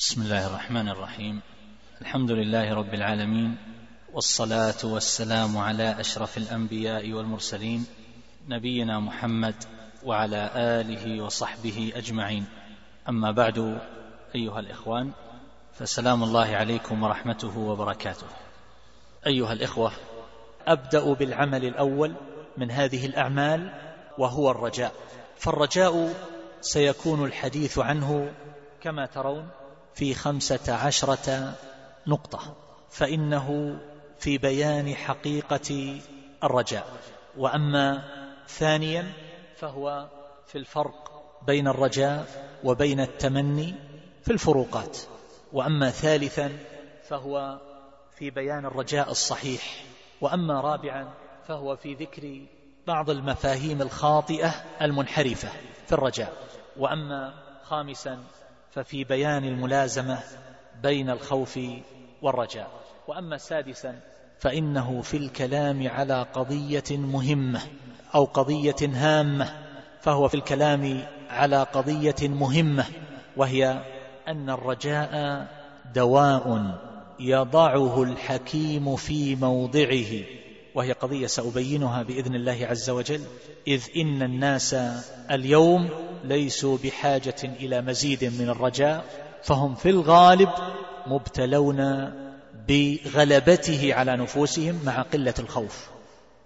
بسم الله الرحمن الرحيم. الحمد لله رب العالمين والصلاة والسلام على أشرف الأنبياء والمرسلين نبينا محمد وعلى آله وصحبه أجمعين. أما بعد أيها الإخوان فسلام الله عليكم ورحمته وبركاته. أيها الإخوة أبدأ بالعمل الأول من هذه الأعمال وهو الرجاء. فالرجاء سيكون الحديث عنه كما ترون في خمسة عشرة نقطة فإنه في بيان حقيقة الرجاء. وأما ثانيا فهو في الفرق بين الرجاء وبين التمني في الفروقات. وأما ثالثا فهو في بيان الرجاء الصحيح. وأما رابعا فهو في ذكر بعض المفاهيم الخاطئة المنحرفة في الرجاء. وأما خامسا ففي بيان الملازمة بين الخوف والرجاء. وأما سادسا فإنه في الكلام على قضية مهمة أو قضية هامة فهو في الكلام على قضية مهمة وهي أن الرجاء دواء يضعه الحكيم في موضعه. وهي قضية سأبينها بإذن الله عز وجل. إذ إن الناس اليوم ليسوا بحاجة إلى مزيد من الرجاء فهم في الغالب مبتلون بغلبته على نفوسهم مع قلة الخوف.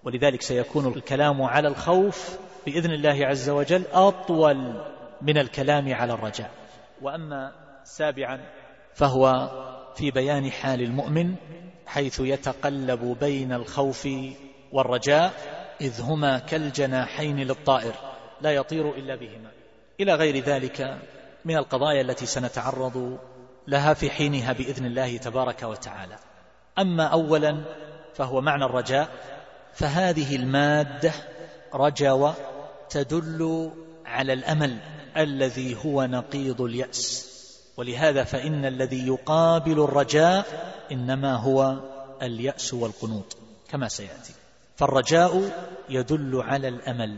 ولذلك سيكون الكلام على الخوف بإذن الله عز وجل أطول من الكلام على الرجاء. وأما سابعا فهو في بيان حال المؤمن حيث يتقلب بين الخوف والرجاء إذ هما كالجناحين للطائر لا يطير إلا بهما. إلى غير ذلك من القضايا التي سنتعرض لها في حينها بإذن الله تبارك وتعالى. أما أولا فهو معنى الرجاء فهذه المادة رجوى تدل على الأمل الذي هو نقيض اليأس. ولهذا فإن الذي يقابل الرجاء إنما هو اليأس والقنوط كما سيأتي. فالرجاء يدل على الأمل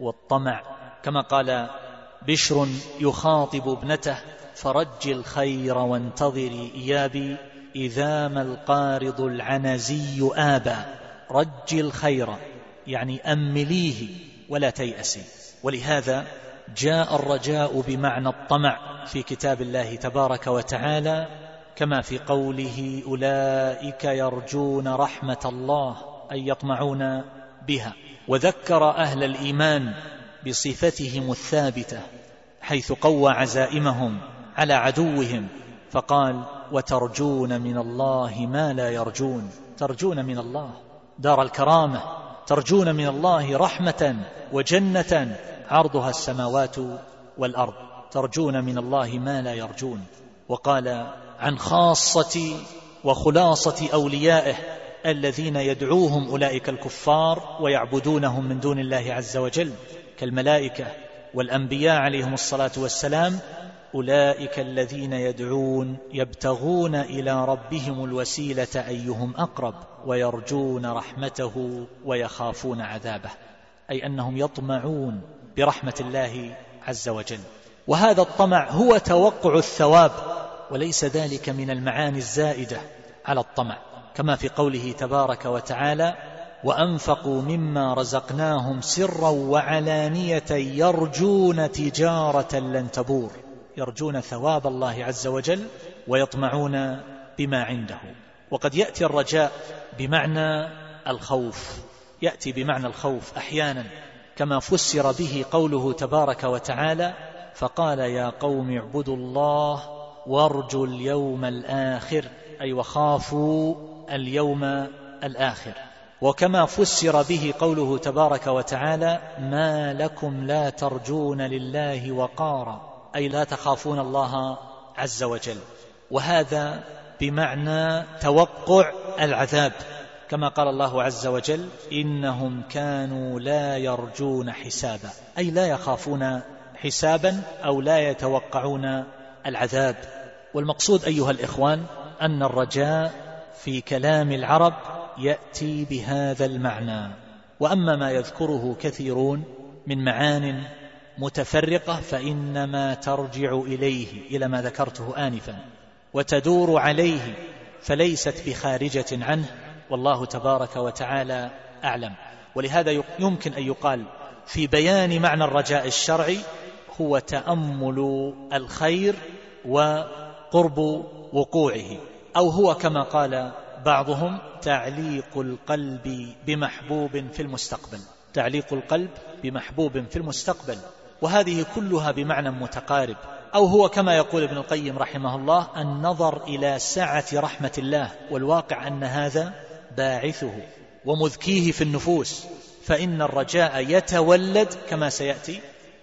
والطمع كما قال بشر يخاطب ابنته فرج الخير وانتظري إيابي إذا ما القارض العنزي آبى. رج الخير يعني أمليه ولا تيأسي. ولهذا جاء الرجاء بمعنى الطمع في كتاب الله تبارك وتعالى كما في قوله أولئك يرجون رحمة الله أي يطمعون بها. وذكر أهل الإيمان بصفتهم الثابتة حيث قوى عزائمهم على عدوهم فقال وترجون من الله ما لا يرجون. ترجون من الله. دار الكرامة. ترجون من الله رحمة وجنة عرضها السماوات والأرض. ترجون من الله ما لا يرجون. وقال عن خاصة وخلاصة أوليائه الذين يدعوهم أولئك الكفار ويعبدونهم من دون الله عز وجل كالملائكة والأنبياء عليهم الصلاة والسلام أولئك الذين يدعون يبتغون إلى ربهم الوسيلة أيهم أقرب ويرجون رحمته ويخافون عذابه أي أنهم يطمعون برحمة الله عز وجل. وهذا الطمع هو توقع الثواب وليس ذلك من المعاني الزائدة على الطمع كما في قوله تبارك وتعالى وأنفقوا مما رزقناهم سرا وعلانية يرجون تجارة لن تبور يرجون ثواب الله عز وجل ويطمعون بما عنده. وقد يأتي الرجاء بمعنى الخوف يأتي بمعنى الخوف أحيانا كما فسر به قوله تبارك وتعالى فقال يا قوم اعبدوا الله وارجوا اليوم الآخر أي وخافوا اليوم الآخر. وكما فسر به قوله تبارك وتعالى ما لكم لا ترجون لله وقارا. أي لا تخافون الله عز وجل. وهذا بمعنى توقع العذاب. كما قال الله عز وجل إنهم كانوا لا يرجون حسابا. أي لا يخافون حسابا أو لا يتوقعون العذاب. والمقصود أيها الإخوان أن الرجاء في كلام العرب يأتي بهذا المعنى. وأما ما يذكره كثيرون من معان متفرقة فإنما ترجع إليه إلى ما ذكرته آنفا وتدور عليه فليست بخارجة عنه والله تبارك وتعالى أعلم. ولهذا يمكن أن يقال في بيان معنى الرجاء الشرعي هو تأمل الخير وقرب وقوعه أو هو كما قال بعضهم تعليق القلب بمحبوب في المستقبل تعليق القلب بمحبوب في المستقبل وهذه كلها بمعنى متقارب أو هو كما يقول ابن القيم رحمه الله النظر إلى سعة رحمة الله والواقع أن هذا باعثه ومذكيه في النفوس فإن الرجاء يتولد كما سيأتي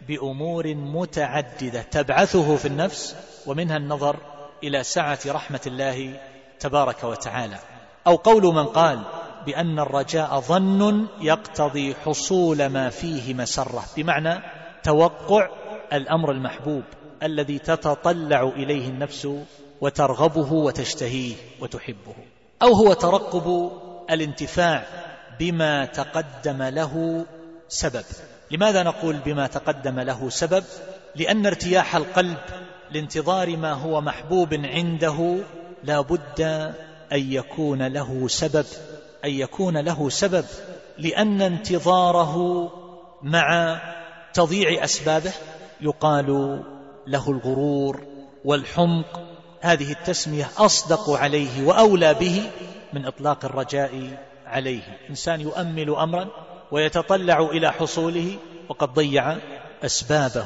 بأمور متعددة تبعثه في النفس ومنها النظر إلى سعة رحمة الله تبارك وتعالى. أو قول من قال بأن الرجاء ظن يقتضي حصول ما فيه مسرة. بمعنى توقع الأمر المحبوب الذي تتطلع إليه النفس وترغبه وتشتهيه وتحبه. أو هو ترقب الانتفاع بما تقدم له سبب. لماذا نقول بما تقدم له سبب؟ لأن ارتياح القلب لانتظار ما هو محبوب عنده لا بد أن يكون له سبب أن يكون له سبب لأن انتظاره مع تضييع أسبابه يقال له الغرور والحمق. هذه التسمية أصدق عليه وأولى به من إطلاق الرجاء عليه. إنسان يؤمل أمرا ويتطلع إلى حصوله وقد ضيع أسبابه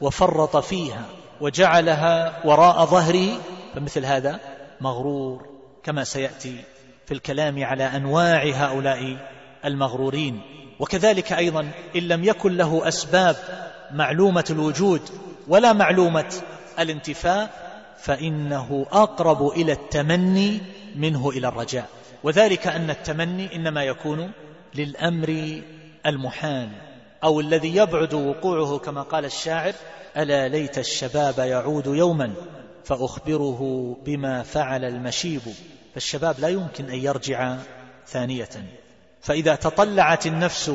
وفرط فيها وجعلها وراء ظهره فمثل هذا مغرور كما سيأتي في الكلام على أنواع هؤلاء المغرورين. وكذلك أيضا إن لم يكن له أسباب معلومة الوجود ولا معلومة الانتفاء فإنه أقرب إلى التمني منه إلى الرجاء. وذلك أن التمني إنما يكون للأمر المحال أو الذي يبعد وقوعه كما قال الشاعر ألا ليت الشباب يعود يوما فأخبره بما فعل المشيب. فالشباب لا يمكن أن يرجع ثانية. فإذا تطلعت النفس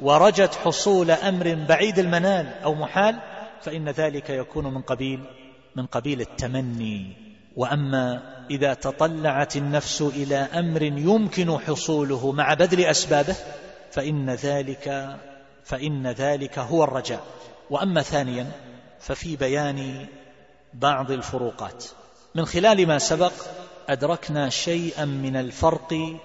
ورجت حصول أمر بعيد المنال أو محال فإن ذلك يكون من قبيل من قبيل التمني. وأما إذا تطلعت النفس إلى أمر يمكن حصوله مع بذل أسبابه فإن ذلك فإن ذلك هو الرجاء. وأما ثانيا ففي بيان بعض الفروقات. من خلال ما سبق أدركنا شيئا من الفرق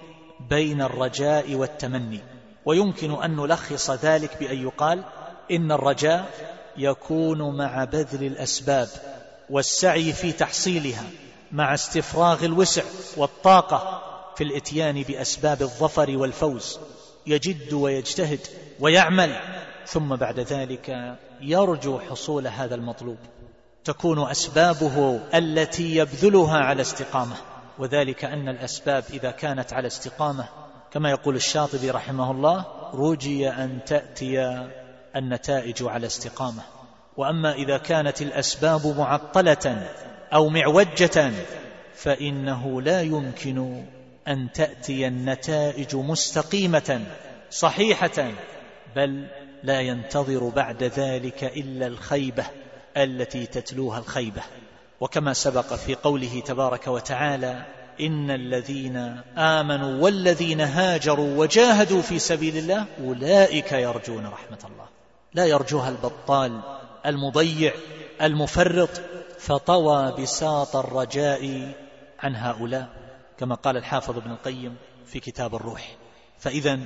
بين الرجاء والتمني. ويمكن أن نلخص ذلك بأن يقال إن الرجاء يكون مع بذل الأسباب والسعي في تحصيلها مع استفراغ الوسع والطاقة في الإتيان بأسباب الظفر والفوز. يجد ويجتهد ويعمل. ثم بعد ذلك يرجو حصول هذا المطلوب. تكون أسبابه التي يبذلها على استقامة. وذلك أن الأسباب إذا كانت على استقامة كما يقول الشاطبي رحمه الله رجي أن تأتي النتائج على استقامة. وأما إذا كانت الأسباب معطلة أو معوجة فإنه لا يمكن أن تأتي النتائج مستقيمة صحيحة بل لا ينتظر بعد ذلك إلا الخيبة التي تتلوها الخيبة. وكما سبق في قوله تبارك وتعالى إن الذين آمنوا والذين هاجروا وجاهدوا في سبيل الله أولئك يرجون رحمة الله. لا يرجوها البطال المضيع المفرط فطوى بساط الرجاء عن هؤلاء كما قال الحافظ ابن القيم في كتاب الروح. فإذا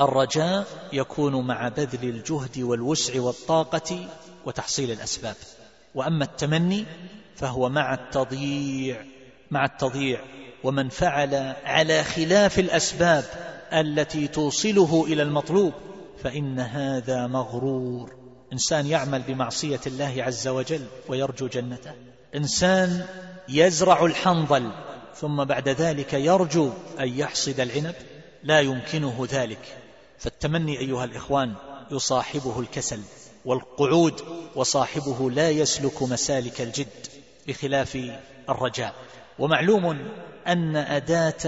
الرجاء يكون مع بذل الجهد والوسع والطاقة وتحصيل الأسباب. وأما التمني فهو مع التضييع مع التضييع. ومن فعل على خلاف الأسباب التي توصله إلى المطلوب فإن هذا مغرور. إنسان يعمل بمعصية الله عز وجل ويرجو جنته. إنسان يزرع الحنظل ثم بعد ذلك يرجو أن يحصد العنب. لا يمكنه ذلك. فالتمني أيها الإخوان يصاحبه الكسل والقعود وصاحبه لا يسلك مسالك الجد بخلاف الرجاء. ومعلوم أن أداة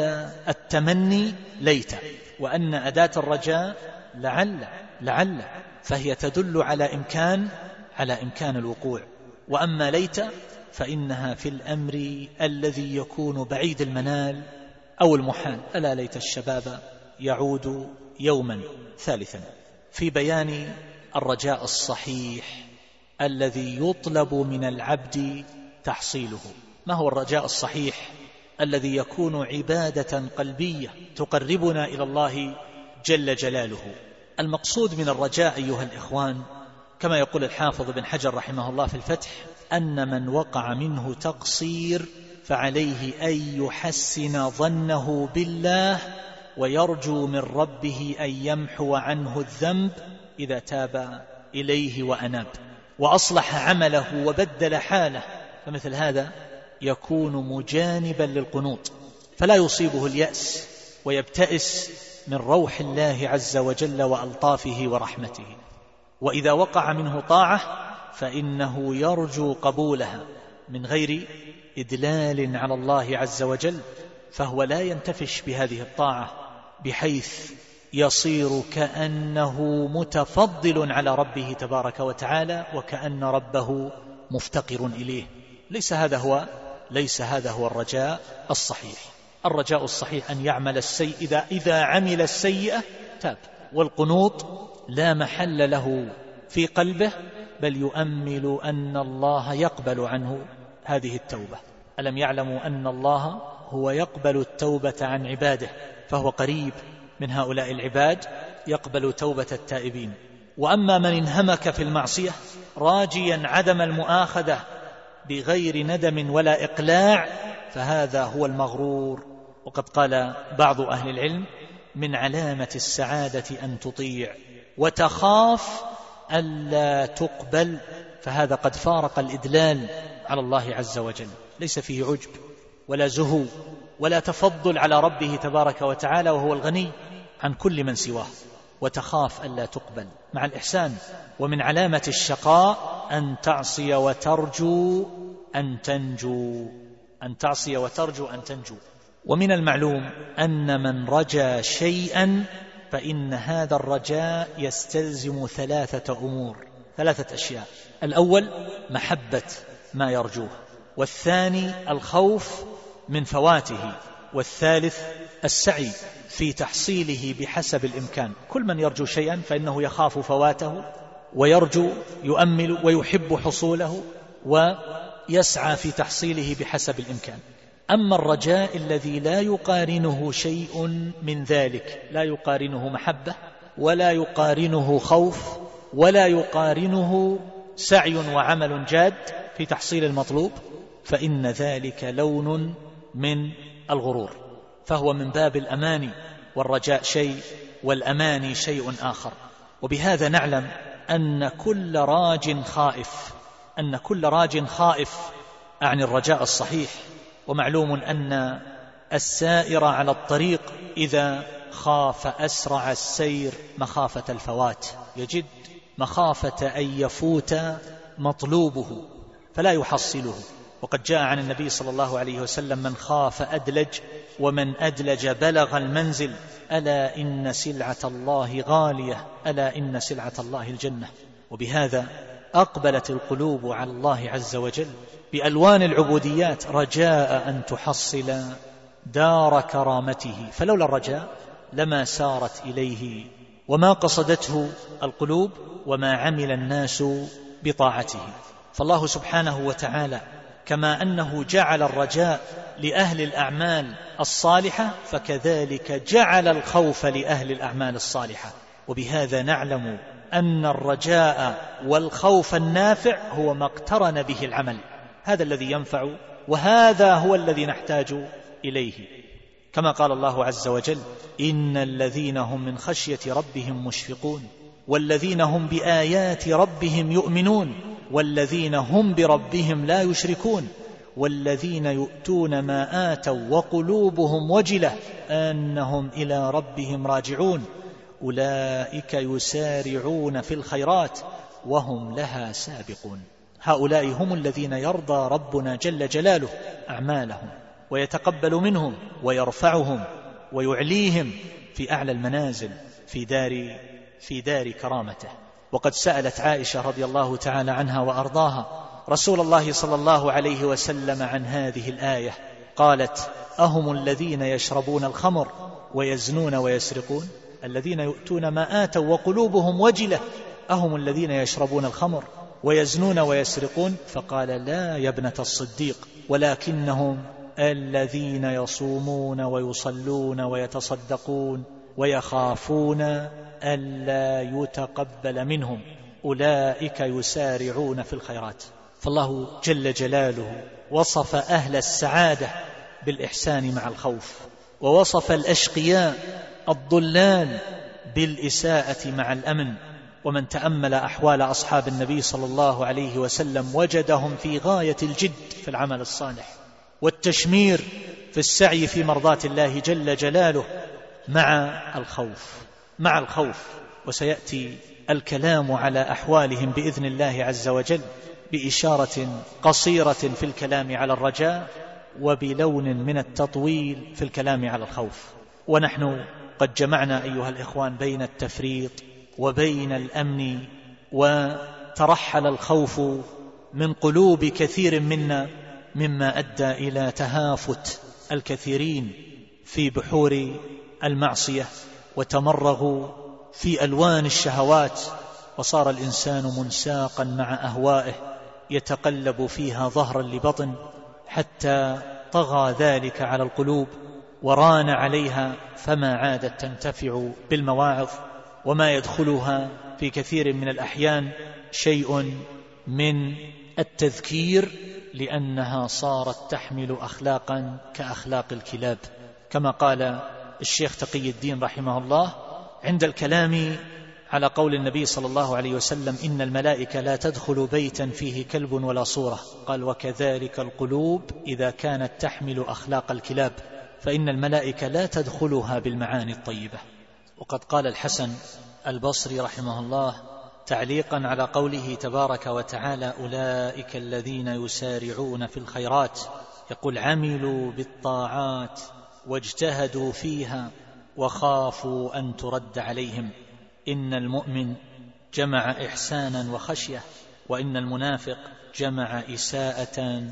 التمني ليت وأن أداة الرجاء لعل لعل فهي تدل على إمكان على إمكان الوقوع. وأما ليت فإنها في الأمر الذي يكون بعيد المنال أو المحال. ألا ليت الشباب يعود يوما ثالثا. في بيان الرجاء الصحيح الذي يطلب من العبد تحصيله. ما هو الرجاء الصحيح الذي يكون عبادة قلبية تقربنا إلى الله جل جلاله؟ المقصود من الرجاء أيها الإخوان كما يقول الحافظ بن حجر رحمه الله في الفتح أن من وقع منه تقصير فعليه أن يحسن ظنه بالله ويرجو من ربه أن يمحو عنه الذنب إذا تاب إليه وأناب. وأصلح عمله وبدل حاله فمثل هذا يكون مجانبا للقنوط فلا يصيبه اليأس ويبتئس من روح الله عز وجل وألطافه ورحمته. وإذا وقع منه طاعة فإنه يرجو قبولها من غير إدلال على الله عز وجل فهو لا ينتفش بهذه الطاعة بحيث يصير كأنه متفضل على ربه تبارك وتعالى وكأن ربه مفتقر إليه. ليس هذا هو ليس هذا هو الرجاء الصحيح. الرجاء الصحيح أن يعمل السيء. إذا, إذا عمل السيئة تاب. والقنوط لا محل له في قلبه بل يؤمل أن الله يقبل عنه هذه التوبة. ألم يعلموا أن الله هو يقبل التوبة عن عباده؟ فهو قريب من هؤلاء العباد يقبل توبة التائبين. وأما من انهمك في المعصية راجيا عدم المؤاخذة بغير ندم ولا إقلاع فهذا هو المغرور. وقد قال بعض أهل العلم من علامة السعادة أن تطيع وتخاف ألا تقبل فهذا قد فارق الإدلال على الله عز وجل. ليس فيه عجب ولا زهو ولا تفضل على ربه تبارك وتعالى وهو الغني عن كل من سواه وتخاف ألا تقبل. مع الإحسان ومن علامة الشقاء أن تعصي وترجو أن تنجو أن تعصي وترجو أن تنجو. ومن المعلوم أن من رجا شيئا فإن هذا الرجاء يستلزم ثلاثة أمور ثلاثة أشياء. الأول محبة ما يرجوه والثاني الخوف من فواته والثالث السعي في تحصيله بحسب الإمكان. كل من يرجو شيئا فإنه يخاف فواته ويرجو يؤمل ويحب حصوله ويسعى في تحصيله بحسب الإمكان. أما الرجاء الذي لا يقارنه شيء من ذلك لا يقارنه محبة ولا يقارنه خوف ولا يقارنه سعي وعمل جاد في تحصيل المطلوب فإن ذلك لون من الغرور. فهو من باب الأماني والرجاء شيء والأماني شيء آخر. وبهذا نعلم أن كل راج خائف أن كل راج خائف أعني الرجاء الصحيح. ومعلوم أن السائر على الطريق إذا خاف أسرع السير مخافة الفوات. يجد مخافة أن يفوت مطلوبه فلا يحصله. وقد جاء عن النبي صلى الله عليه وسلم من خاف أدلج ومن أدلج بلغ المنزل ألا إن سلعة الله غالية ألا إن سلعة الله الجنة. وبهذا أقبلت القلوب على الله عز وجل. بألوان العبوديات رجاء أن تحصل دار كرامته. فلولا الرجاء لما سارت إليه وما قصدته القلوب وما عمل الناس بطاعته. فالله سبحانه وتعالى كما أنه جعل الرجاء لأهل الأعمال الصالحة فكذلك جعل الخوف لأهل الأعمال الصالحة. وبهذا نعلم أن الرجاء والخوف النافع هو ما اقترن به العمل. هذا الذي ينفع وهذا هو الذي نحتاج إليه. كما قال الله عز وجل إن الذين هم من خشية ربهم مشفقون والذين هم بآيات ربهم يؤمنون والذين هم بربهم لا يشركون والذين يؤتون ما آتوا وقلوبهم وجلة أنهم إلى ربهم راجعون. أولئك يسارعون في الخيرات وهم لها سابقون. هؤلاء هم الذين يرضى ربنا جل جلاله أعمالهم ويتقبل منهم ويرفعهم ويعليهم في أعلى المنازل في دار في دار كرامته. وقد سألت عائشة رضي الله تعالى عنها وأرضاها رسول الله صلى الله عليه وسلم عن هذه الآية قالت أهم الذين يشربون الخمر ويزنون ويسرقون؟ الذين يؤتون ما آتوا وقلوبهم وجلة أهم الذين يشربون الخمر؟ ويزنون ويسرقون فقال لا يا ابنة الصديق ولكنهم الذين يصومون ويصلون ويتصدقون ويخافون ألا يتقبل منهم أولئك يسارعون في الخيرات. فالله جل جلاله وصف أهل السعادة بالإحسان مع الخوف ووصف الأشقياء الضلال بالإساءة مع الأمن. ومن تأمل أحوال أصحاب النبي صلى الله عليه وسلم وجدهم في غاية الجد في العمل الصالح والتشمير في السعي في مرضاة الله جل جلاله مع الخوف مع الخوف. وسيأتي الكلام على أحوالهم بإذن الله عز وجل بإشارة قصيرة في الكلام على الرجاء وبلون من التطويل في الكلام على الخوف. ونحن قد جمعنا أيها الإخوان بين التفريط وبين الأمن وترحل الخوف من قلوب كثير منا مما أدى إلى تهافت الكثيرين في بحور المعصية وتمرغوا في ألوان الشهوات وصار الإنسان منساقا مع أهوائه يتقلب فيها ظهرا لبطن حتى طغى ذلك على القلوب وران عليها فما عادت تنتفع بالمواعظ. وما يدخلها في كثير من الأحيان شيء من التذكير لأنها صارت تحمل أخلاقا كأخلاق الكلاب. كما قال الشيخ تقي الدين رحمه الله عند الكلام على قول النبي صلى الله عليه وسلم إن الملائكة لا تدخل بيتا فيه كلب ولا صورة. قال وكذلك القلوب إذا كانت تحمل أخلاق الكلاب فإن الملائكة لا تدخلها بالمعاني الطيبة. وقد قال الحسن البصري رحمه الله تعليقا على قوله تبارك وتعالى أولئك الذين يسارعون في الخيرات يقول عملوا بالطاعات واجتهدوا فيها وخافوا أن ترد عليهم. إن المؤمن جمع إحسانا وخشية وإن المنافق جمع إساءة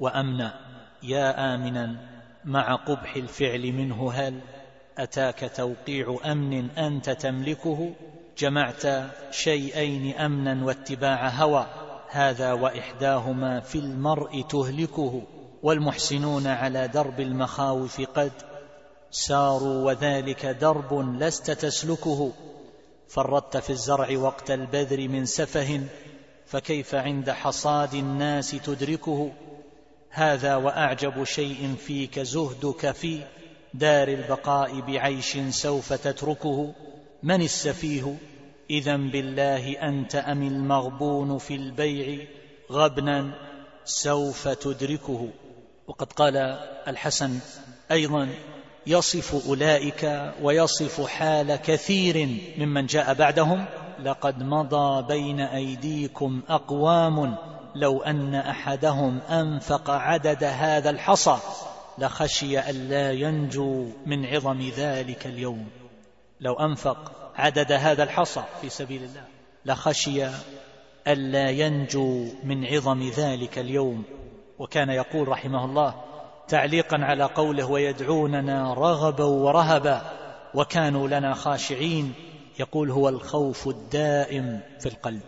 وأمنا يا آمنا مع قبح الفعل منه هل أتاك توقيع أمن أنت تملكه جمعت شيئين أمنا واتباع هوى هذا وإحداهما في المرء تهلكه والمحسنون على درب المخاوف قد ساروا وذلك درب لست تسلكه. فردت في الزرع وقت البذر من سفه فكيف عند حصاد الناس تدركه؟ هذا وأعجب شيء فيك زهدك في دار البقاء بعيش سوف تتركه. من السفيه؟ إذا بالله أنت أم المغبون في البيع غبنا سوف تدركه. وقد قال الحسن أيضا يصف أولئك ويصف حال كثير ممن جاء بعدهم. لقد مضى بين أيديكم أقوام لو أن أحدهم أنفق عدد هذا الحصى. لخشي الا ينجو من عظم ذلك اليوم. لو أنفق عدد هذا الحصى في سبيل الله لخشي الا ينجو من عظم ذلك اليوم. وكان يقول رحمه الله تعليقا على قوله ويدعوننا رغبا ورهبا وكانوا لنا خاشعين. يقول هو الخوف الدائم في القلب.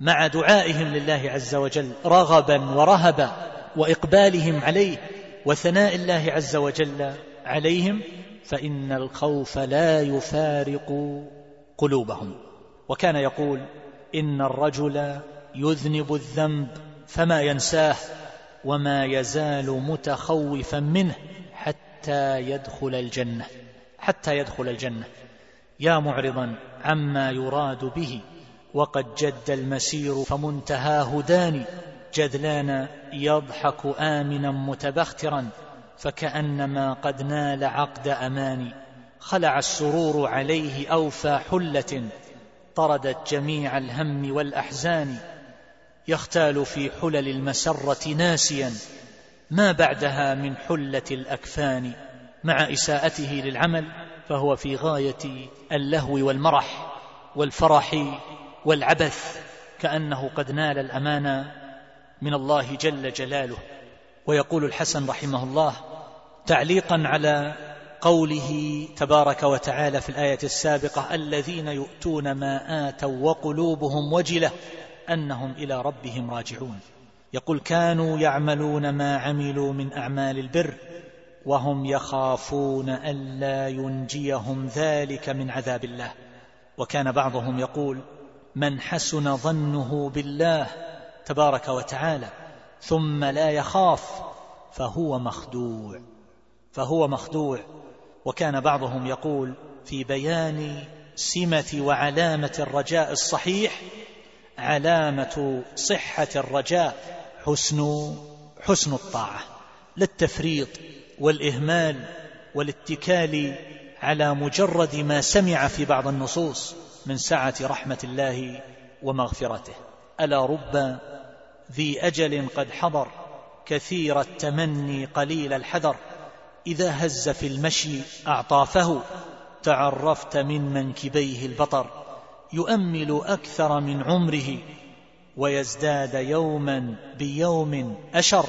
مع دعائهم لله عز وجل رغبا ورهبا وإقبالهم عليه وثناء الله عز وجل عليهم فإن الخوف لا يفارق قلوبهم. وكان يقول إن الرجل يذنب الذنب فما ينساه وما يزال متخوفا منه حتى يدخل الجنة. حتى يدخل الجنة. يا معرضا عما يراد به وقد جد المسير فمنتهاه داني جذلان يضحك آمنا متبخترا فكأنما قد نال عقد أماني. خلع السرور عليه أوفى حلة طردت جميع الهم والأحزان. يختال في حلل المسرة ناسيا ما بعدها من حلة الأكفان. مع إساءته للعمل فهو في غاية اللهو والمرح والفرح والعبث كأنه قد نال الأمان من الله جل جلاله. ويقول الحسن رحمه الله تعليقا على قوله تبارك وتعالى في الآية السابقة الذين يؤتون ما آتوا وقلوبهم وجلة أنهم إلى ربهم راجعون. يقول كانوا يعملون ما عملوا من أعمال البر وهم يخافون ألا ينجيهم ذلك من عذاب الله. وكان بعضهم يقول من حسن ظنه بالله تبارك وتعالى ثم لا يخاف فهو مخدوع. فهو مخدوع. وكان بعضهم يقول في بيان سمة وعلامة الرجاء الصحيح علامة صحة الرجاء حسن حسن الطاعة لا التفريط والإهمال والاتكال على مجرد ما سمع في بعض النصوص من سعة رحمة الله ومغفرته. ألا رب ذي أجل قد حضر كثير التمني قليل الحذر. إذا هز في المشي أعطافه تعرفت من منكبيه البطر. يؤمل أكثر من عمره ويزداد يوما بيوم أشر.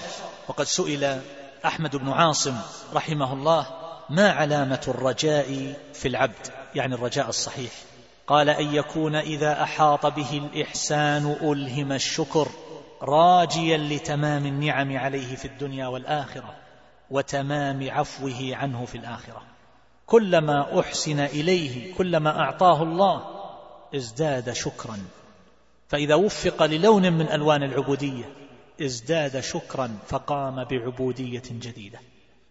وقد سئل أحمد بن عاصم رحمه الله ما علامة الرجاء في العبد؟ يعني الرجاء الصحيح. قال أن يكون إذا أحاط به الإحسان ألهم الشكر. راجيا لتمام النعم عليه في الدنيا والآخرة وتمام عفوه عنه في الآخرة. كلما أحسن إليه كلما أعطاه الله ازداد شكرا. فإذا وفق للون من ألوان العبودية ازداد شكرا فقام بعبودية جديدة.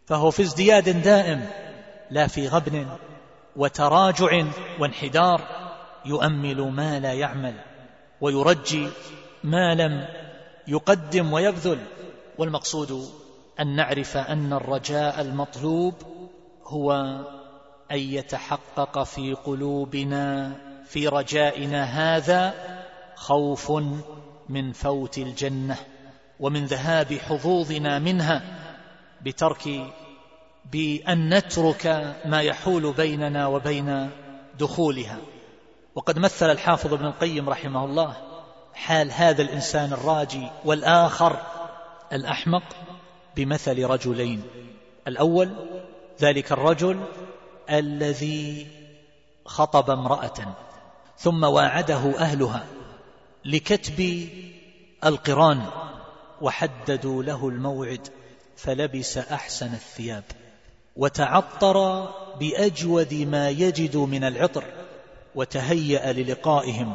فهو في ازدياد دائم لا في غبن وتراجع وانحدار يؤمل ما لا يعمل ويرجي ما لم يقدم ويبذل والمقصود أن نعرف أن الرجاء المطلوب هو أن يتحقق في قلوبنا في رجائنا هذا خوف من فوت الجنة ومن ذهاب حظوظنا منها بترك بأن نترك ما يحول بيننا وبين دخولها. وقد مثل الحافظ ابن القيم رحمه الله حال هذا الإنسان الراجي والآخر الأحمق بمثل رجلين. الأول ذلك الرجل الذي خطب امرأة ثم واعده أهلها لكتب القرآن وحددوا له الموعد فلبس أحسن الثياب وتعطر بأجود ما يجد من العطر وتهيأ للقائهم.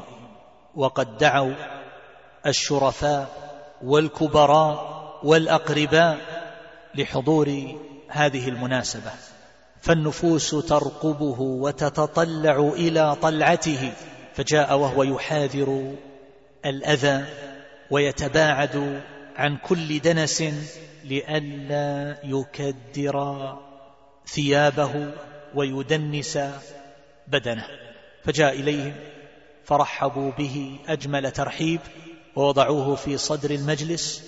وقد دعوا الشرفاء والكبراء والأقرباء لحضور هذه المناسبة. فالنفوس ترقبه وتتطلع إلى طلعته فجاء وهو يحاذر الأذى ويتباعد عن كل دنس لئلا يكدر ثيابه ويدنس بدنه. فجاء إليهم فرحبوا به أجمل ترحيب ووضعوه في صدر المجلس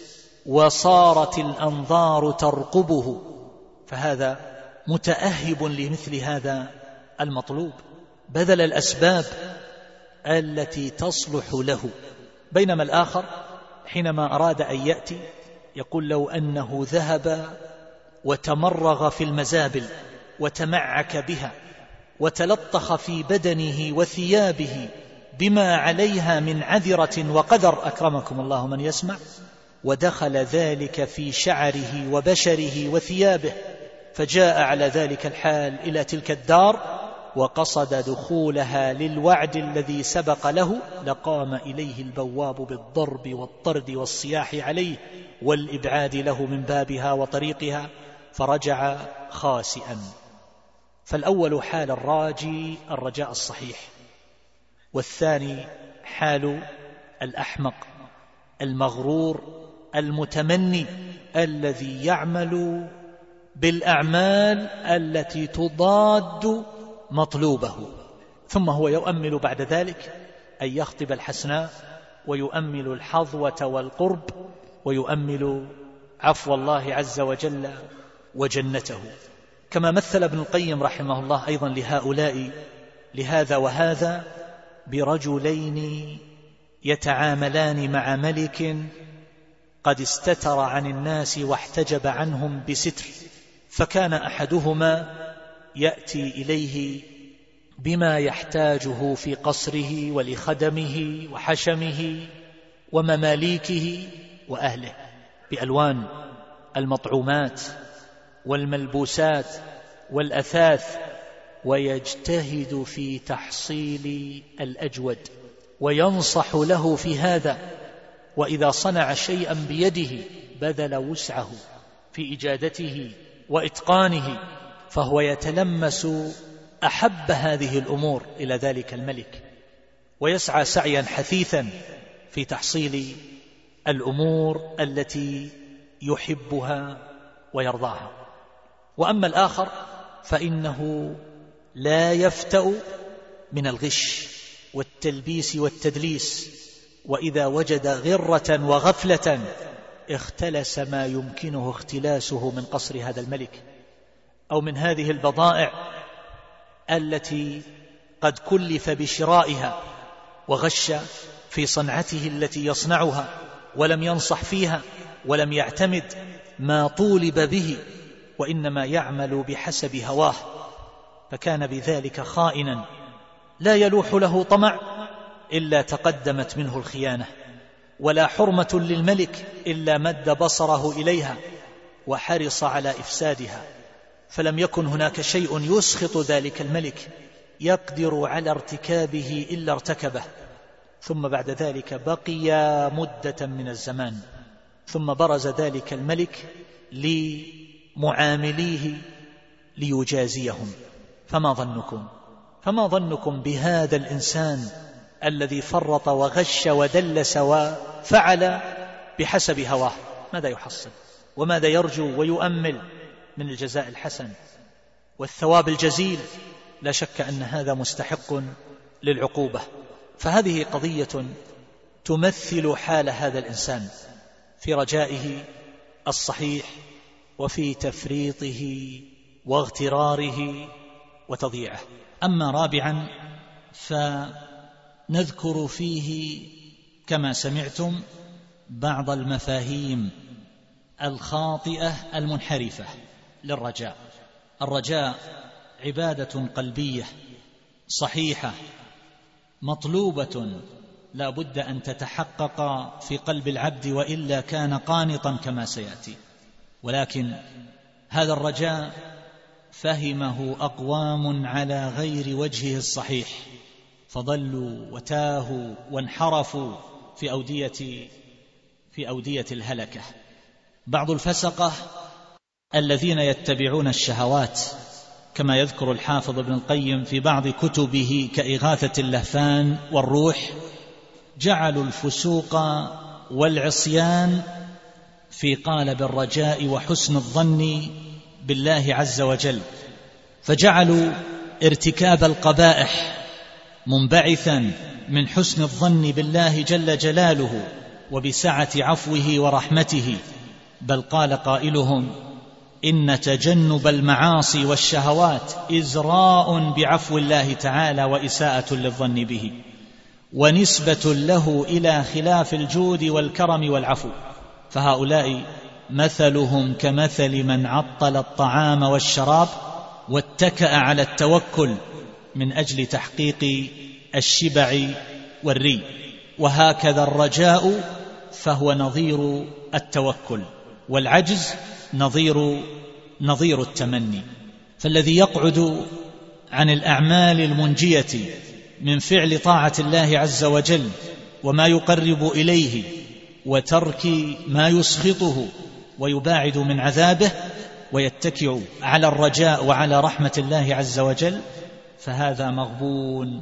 وصارت الأنظار ترقبه فهذا متأهب لمثل هذا المطلوب. بذل الأسباب التي تصلح له. بينما الآخر حينما أراد أن يأتي يقول لو أنه ذهب وتمرغ في المزابل وتمعك بها وتلطخ في بدنه وثيابه بما عليها من عذرة وقدر. أكرمكم الله من يسمع. ودخل ذلك في شعره وبشره وثيابه فجاء على ذلك الحال إلى تلك الدار وقصد دخولها للوعد الذي سبق له. لقام إليه البواب بالضرب والطرد والصياح عليه والإبعاد له من بابها وطريقها فرجع خاسئا. فالأول حال الراجي الرجاء الصحيح. والثاني حال الأحمق المغرور المتمني الذي يعمل بالأعمال التي تضاد مطلوبه. ثم هو يؤمل بعد ذلك أن يخطب الحسناء ويؤمل الحظوة والقرب ويؤمل عفو الله عز وجل وجنته. كما مثل ابن القيم رحمه الله أيضا لهؤلاء لهذا وهذا برجلين يتعاملان مع ملك قد استتر عن الناس واحتجب عنهم بستر فكان أحدهما يأتي إليه بما يحتاجه في قصره ولخدمه وحشمه ومماليكه وأهله بألوان المطعومات والملبوسات والأثاث ويجتهد في تحصيل الأجود وينصح له في هذا وإذا صنع شيئا بيده بذل وسعه في إجادته وإتقانه فهو يتلمس أحب هذه الأمور إلى ذلك الملك ويسعى سعيا حثيثا في تحصيل الأمور التي يحبها ويرضاها. وأما الآخر فإنه لا يفتأ من الغش والتلبيس والتدليس وإذا وجد غرة وغفلة اختلس ما يمكنه اختلاسه من قصر هذا الملك أو من هذه البضائع التي قد كلف بشرائها وغش في صنعته التي يصنعها ولم ينصح فيها ولم يعتمد ما طولب به وإنما يعمل بحسب هواه. فكان بذلك خائنا. لا يلوح له طمع إلا تقدمت منه الخيانة ولا حرمة للملك إلا مد بصره إليها وحرص على إفسادها. فلم يكن هناك شيء يسخط ذلك الملك يقدر على ارتكابه إلا ارتكبه. ثم بعد ذلك بقي مدة من الزمان. ثم برز ذلك الملك لمعامليه ليجازيهم. فما ظنكم؟ فما ظنكم بهذا الإنسان الذي فرط وغش ودلس وفعل بحسب هواه؟ ماذا يحصل؟ وماذا يرجو ويؤمل من الجزاء الحسن؟ والثواب الجزيل؟ لا شك أن هذا مستحق للعقوبة. فهذه قضية تمثل حال هذا الإنسان في رجائه الصحيح وفي تفريطه واغتراره وتضييعه. أما رابعا فنذكر فيه كما سمعتم بعض المفاهيم الخاطئة المنحرفة للرجاء. الرجاء عبادة قلبية صحيحة مطلوبة لا بد أن تتحقق في قلب العبد وإلا كان قانطا كما سيأتي. ولكن هذا الرجاء فهمه أقوام على غير وجهه الصحيح. فضلوا وتاهوا وانحرفوا في اوديه في أودية الهلكة. بعض الفسقة الذين يتبعون الشهوات كما يذكر الحافظ ابن القيم في بعض كتبه كإغاثة اللهفان والروح جعلوا الفسوق والعصيان في قالب الرجاء وحسن الظن بالله عز وجل فجعلوا ارتكاب القبائح منبعثا من حسن الظن بالله جل جلاله وبسعة عفوه ورحمته. بل قال قائلهم إن تجنب المعاصي والشهوات إزراء بعفو الله تعالى وإساءة للظن به ونسبة له إلى خلاف الجود والكرم والعفو. فهؤلاء مثلهم كمثل من عطل الطعام والشراب واتكأ على التوكل من أجل تحقيق الشبع والري. وهكذا الرجاء فهو نظير التوكل والعجز نظير نظير التمني. فالذي يقعد عن الأعمال المنجية من فعل طاعة الله عز وجل وما يقرب إليه وترك ما يسخطه ويباعد من عذابه ويتكئ على الرجاء وعلى رحمة الله عز وجل فهذا مغبون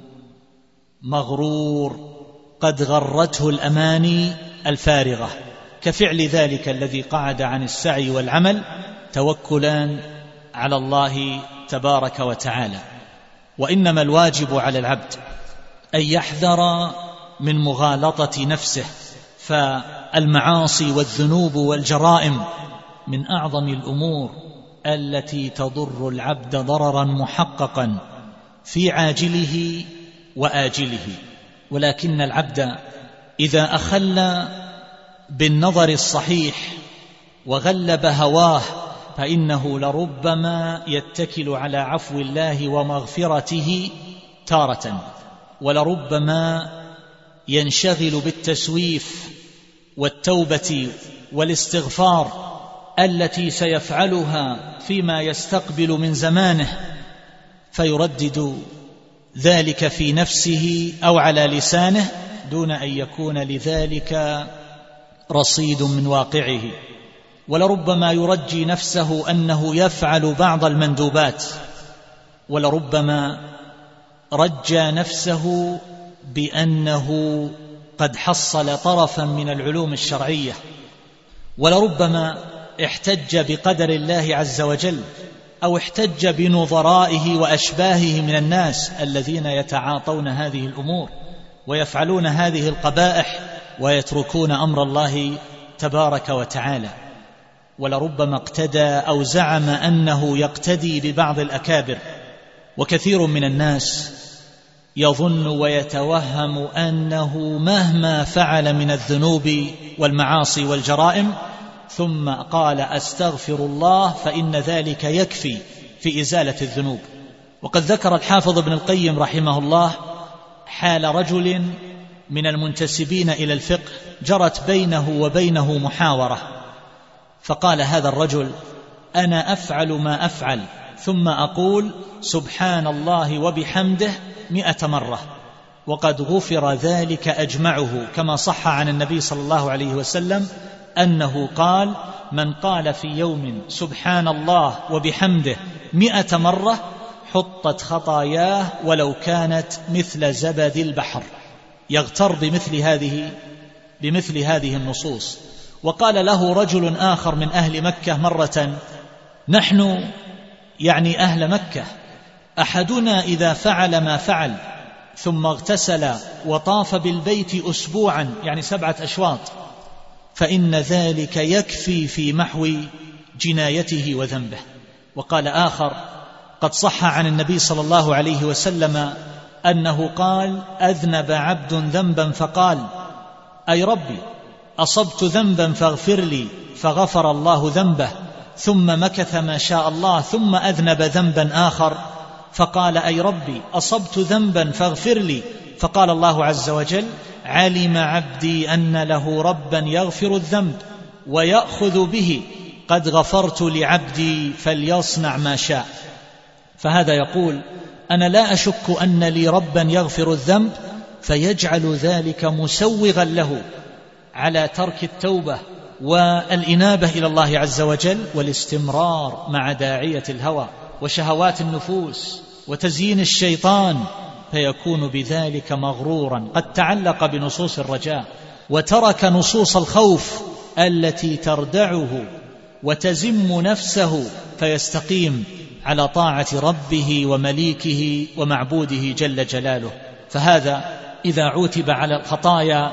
مغرور قد غرته الأماني الفارغة. كفعل ذلك الذي قعد عن السعي والعمل توكلا على الله تبارك وتعالى. وإنما الواجب على العبد أن يحذر من مغالطة نفسه فالمعاصي والذنوب والجرائم من أعظم الأمور التي تضر العبد ضررا محققا في عاجله وآجله. ولكن العبد إذا أخل بالنظر الصحيح وغلب هواه فإنه لربما يتكل على عفو الله ومغفرته تارة ولربما ينشغل بالتسويف والتوبة والاستغفار التي سيفعلها فيما يستقبل من زمانه فيردد ذلك في نفسه أو على لسانه دون أن يكون لذلك رصيد من واقعه. ولربما يرجي نفسه أنه يفعل بعض المندوبات ولربما رجى نفسه بأنه قد حصل طرفا من العلوم الشرعية ولربما احتج بقدر الله عز وجل أو احتج بنظرائه وأشباهه من الناس الذين يتعاطون هذه الأمور ويفعلون هذه القبائح ويتركون أمر الله تبارك وتعالى. ولربما اقتدى أو زعم أنه يقتدي ببعض الأكابر وكثير من الناس يظن ويتوهم أنه مهما فعل من الذنوب والمعاصي والجرائم ثم قال أستغفر الله فإن ذلك يكفي في إزالة الذنوب. وقد ذكر الحافظ ابن القيم رحمه الله حال رجل من المنتسبين إلى الفقه جرت بينه وبينه محاورة. فقال هذا الرجل أنا أفعل ما أفعل ثم أقول سبحان الله وبحمده مئة مرة. وقد غفر ذلك أجمعه كما صح عن النبي صلى الله عليه وسلم أنه قال من قال في يوم سبحان الله وبحمده مئة مرة حطت خطاياه ولو كانت مثل زبد البحر. يغتر بمثل هذه بمثل هذه النصوص. وقال له رجل آخر من أهل مكة مرة نحن يعني أهل مكة أحدنا إذا فعل ما فعل ثم اغتسل وطاف بالبيت أسبوعا يعني سبعة أشواط فإن ذلك يكفي في محو جنايته وذنبه. وقال آخر قد صح عن النبي صلى الله عليه وسلم أنه قال أذنب عبد ذنبا فقال أي ربي أصبت ذنبا فاغفر لي فغفر الله ذنبه ثم مكث ما شاء الله ثم أذنب ذنبا آخر. فقال أي ربي أصبت ذنبا فاغفر لي. فقال الله عز وجل علم عبدي أن له ربا يغفر الذنب ويأخذ به. قد غفرت لعبدي فليصنع ما شاء. فهذا يقول أنا لا أشك أن لي ربا يغفر الذنب فيجعل ذلك مسوغا له على ترك التوبة والإنابة إلى الله عز وجل والاستمرار مع داعية الهوى. وشهوات النفوس وتزيين الشيطان فيكون بذلك مغرورا. قد تعلق بنصوص الرجاء وترك نصوص الخوف التي تردعه وتزم نفسه فيستقيم على طاعة ربه ومليكه ومعبوده جل جلاله. فهذا إذا عوتب على الخطايا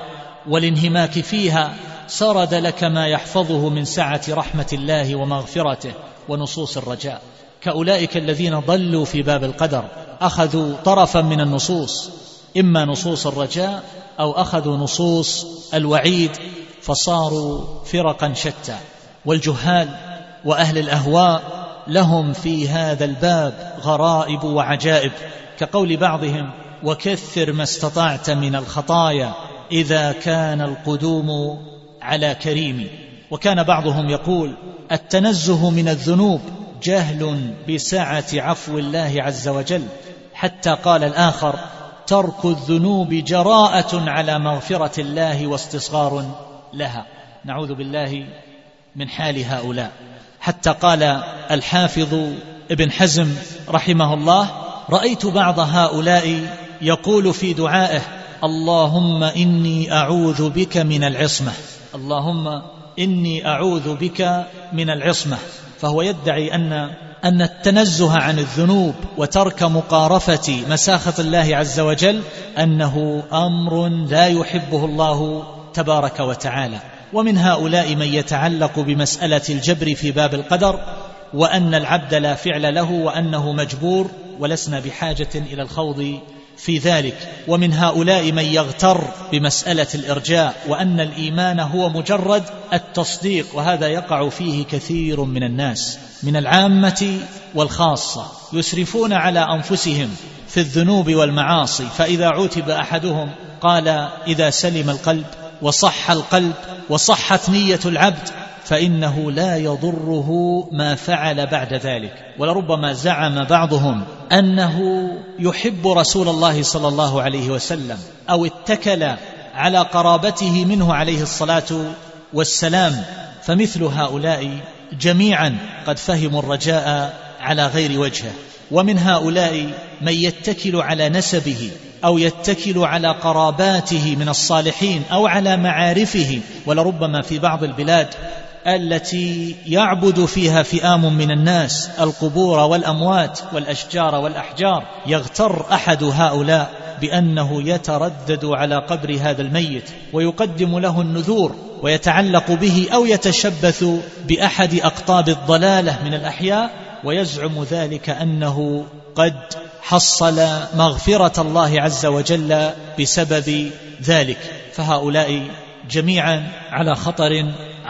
والانهماك فيها سرد لك ما يحفظه من سعة رحمة الله ومغفرته ونصوص الرجاء. كأولئك الذين ضلوا في باب القدر أخذوا طرفا من النصوص إما نصوص الرجاء أو أخذوا نصوص الوعيد فصاروا فرقا شتى. والجهال وأهل الأهواء لهم في هذا الباب غرائب وعجائب كقول بعضهم وكثر ما استطعت من الخطايا إذا كان القدوم على كريم وكان بعضهم يقول التنزه من الذنوب جهل بسعة عفو الله عز وجل حتى قال الآخر ترك الذنوب جراءة على مغفرة الله واستصغار لها. نعوذ بالله من حال هؤلاء. حتى قال الحافظ ابن حزم رحمه الله رأيت بعض هؤلاء يقول في دعائه اللهم إني أعوذ بك من العصمة اللهم إني أعوذ بك من العصمة. فهو يدعي أن أن التنزه عن الذنوب وترك مقارفة مساخة الله عز وجل أنه أمر لا يحبه الله تبارك وتعالى. ومن هؤلاء من يتعلق بمسألة الجبر في باب القدر وأن العبد لا فعل له وأنه مجبور ولسنا بحاجة إلى الخوض في ذلك. ومن هؤلاء من يغتر بمسألة الإرجاء وأن الإيمان هو مجرد التصديق وهذا يقع فيه كثير من الناس. من العامة والخاصة. يسرفون على أنفسهم في الذنوب والمعاصي. فإذا عوتب أحدهم قال إذا سلم القلب وصح القلب وصحت نية العبد فإنه لا يضره ما فعل بعد ذلك. ولربما زعم بعضهم أنه يحب رسول الله صلى الله عليه وسلم أو اتكل على قرابته منه عليه الصلاة والسلام. فمثل هؤلاء جميعا قد فهموا الرجاء على غير وجهه. ومن هؤلاء من يتكل على نسبه أو يتكل على قراباته من الصالحين أو على معارفه. ولربما في بعض البلاد التي يعبد فيها فئام من الناس القبور والأموات والأشجار والأحجار. يغتر أحد هؤلاء بأنه يتردد على قبر هذا الميت ويقدم له النذور ويتعلق به أو يتشبث بأحد أقطاب الضلالة من الأحياء. ويزعم ذلك أنه قد حصل مغفرة الله عز وجل بسبب ذلك. فهؤلاء جميعا على خطر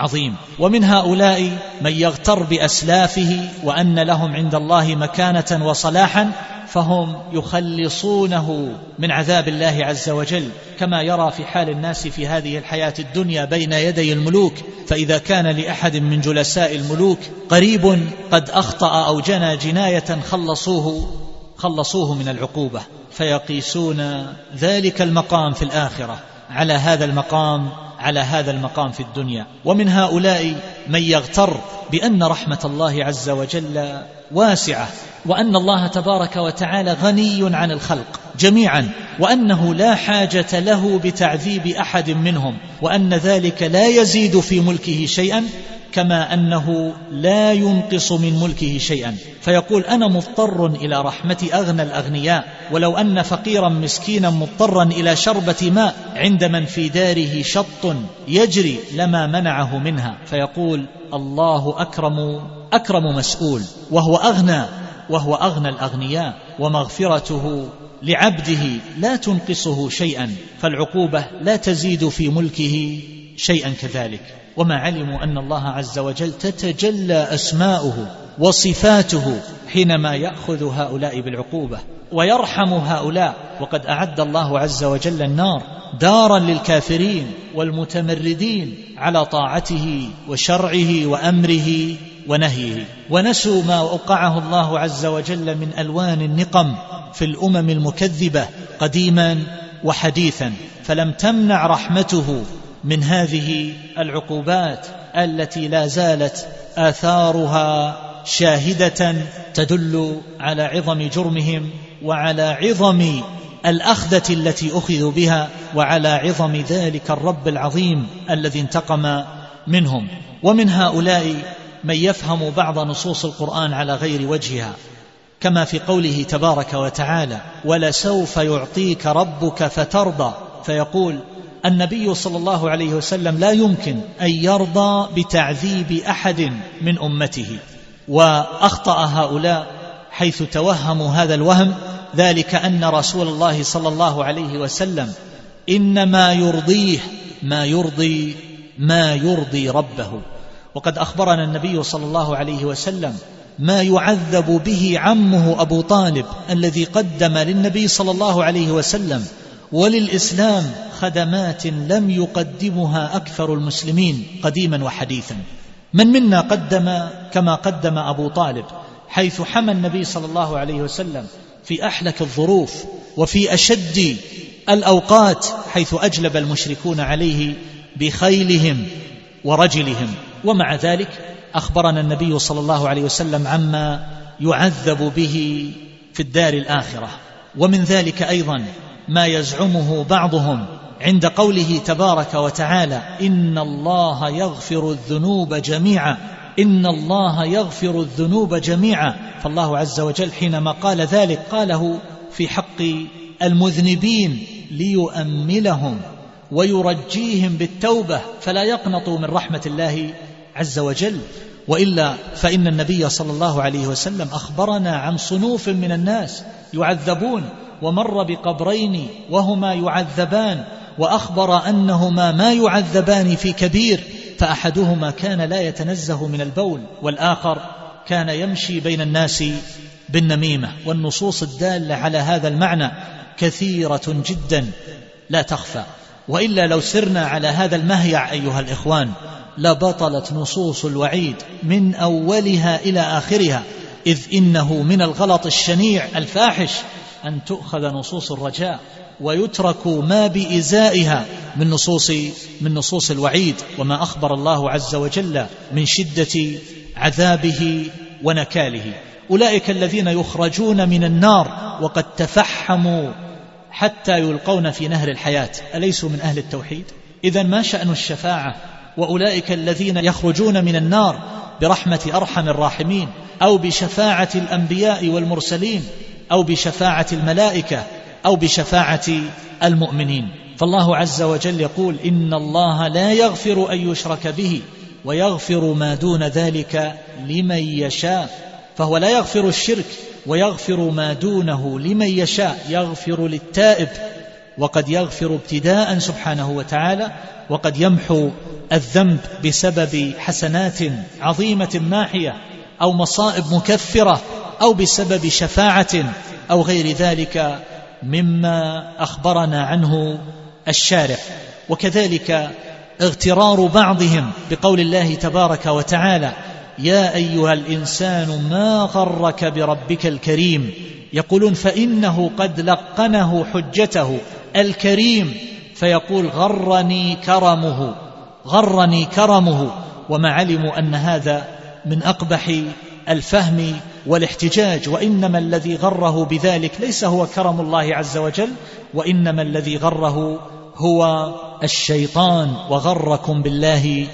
عظيم. ومن هؤلاء من يغتر بأسلافه وأن لهم عند الله مكانة وصلاحا فهم يخلصونه من عذاب الله عز وجل. كما يرى في حال الناس في هذه الحياة الدنيا بين يدي الملوك فإذا كان لأحد من جلساء الملوك قريب قد أخطأ أو جنى جناية خلصوه خلصوه من العقوبة. فيقيسون ذلك المقام في الآخرة على هذا المقام على هذا المقام في الدنيا. ومن هؤلاء من يغتر بأن رحمة الله عز وجل واسعة وأن الله تبارك وتعالى غني عن الخلق جميعا وأنه لا حاجة له بتعذيب أحد منهم وأن ذلك لا يزيد في ملكه شيئا كما أنه لا ينقص من ملكه شيئا. فيقول أنا مضطر إلى رحمة أغنى الأغنياء ولو أن فقيرا مسكينا مضطرا إلى شربة ماء عند من في داره شط يجري لما منعه منها. فيقول الله أكرم أكرم مسؤول وهو أغنى وهو أغنى الأغنياء ومغفرته لعبده لا تنقصه شيئا فالعقوبة لا تزيد في ملكه شيئا كذلك. وما علموا أن الله عز وجل تتجلى أسماؤه وصفاته حينما يأخذ هؤلاء بالعقوبة ويرحم هؤلاء. وقد أعد الله عز وجل النار دارا للكافرين والمتمردين على طاعته وشرعه وأمره ونهيه. ونسوا ما اوقعه الله عز وجل من ألوان النقم في الأمم المكذبة قديما وحديثا. فلم تمنع رحمته من هذه العقوبات التي لا زالت آثارها شاهدة تدل على عظم جرمهم وعلى عظم الأخذة التي أخذوا بها وعلى عظم ذلك الرب العظيم الذي انتقم منهم. ومن هؤلاء من يفهم بعض نصوص القرآن على غير وجهها كما في قوله تبارك وتعالى ولسوف يعطيك ربك فترضى فيقول النبي صلى الله عليه وسلم لا يمكن أن يرضى بتعذيب أحد من أمته. وأخطأ هؤلاء حيث توهموا هذا الوهم ذلك أن رسول الله صلى الله عليه وسلم إنما يرضيه ما يرضي ما يرضي ربه. وقد أخبرنا النبي صلى الله عليه وسلم ما يعذب به عمه أبو طالب الذي قدم للنبي صلى الله عليه وسلم وللإسلام خدمات لم يقدمها أكثر المسلمين قديما وحديثا. من منا قدم كما قدم أبو طالب حيث حمى النبي صلى الله عليه وسلم في أحلك الظروف وفي أشد الأوقات حيث أجلب المشركون عليه بخيلهم ورجلهم. ومع ذلك أخبرنا النبي صلى الله عليه وسلم عما يعذب به في الدار الآخرة. ومن ذلك أيضا ما يزعمه بعضهم عند قوله تبارك وتعالى إن الله يغفر الذنوب جميعا إن الله يغفر الذنوب جميعا. فالله عز وجل حينما قال ذلك قاله في حق المذنبين ليؤملهم ويرجيهم بالتوبة فلا يقنطوا من رحمة الله عز وجل. وإلا فإن النبي صلى الله عليه وسلم أخبرنا عن صنوف من الناس يعذبون ومر بقبرين وهما يعذبان وأخبر أنهما ما يعذبان في كبير فأحدهما كان لا يتنزه من البول والآخر كان يمشي بين الناس بالنميمة. والنصوص الدالة على هذا المعنى كثيرة جدا لا تخفى. وإلا لو سرنا على هذا المهيع أيها الإخوان لبطلت نصوص الوعيد من أولها إلى آخرها إذ إنه من الغلط الشنيع الفاحش أن تؤخذ نصوص الرجاء ويترك ما بإزائها من نصوص من نصوص الوعيد وما أخبر الله عز وجل من شدة عذابه ونكاله. أولئك الذين يخرجون من النار وقد تفحموا حتى يلقون في نهر الحياة. أليسوا من أهل التوحيد؟ إذا ما شأن الشفاعة؟ وأولئك الذين يخرجون من النار برحمة أرحم الراحمين أو بشفاعة الأنبياء والمرسلين أو بشفاعة الملائكة أو بشفاعة المؤمنين. فالله عز وجل يقول إن الله لا يغفر أن يشرك به ويغفر ما دون ذلك لمن يشاء. فهو لا يغفر الشرك ويغفر ما دونه لمن يشاء. يغفر للتائب وقد يغفر ابتداء سبحانه وتعالى وقد يمحو الذنب بسبب حسنات عظيمة ماحية أو مصائب مكفرة أو بسبب شفاعة أو غير ذلك مما أخبرنا عنه الشارع وكذلك اغترار بعضهم بقول الله تبارك وتعالى يا أيها الإنسان ما غرك بربك الكريم؟ يقولون فإنه قد لقنه حجته الكريم. فيقول غرني كرمه غرني كرمه. وما علموا أن هذا من أقبح الفهم والاحتجاج وإنما الذي غره بذلك ليس هو كرم الله عز وجل وإنما الذي غره هو الشيطان وغركم بالله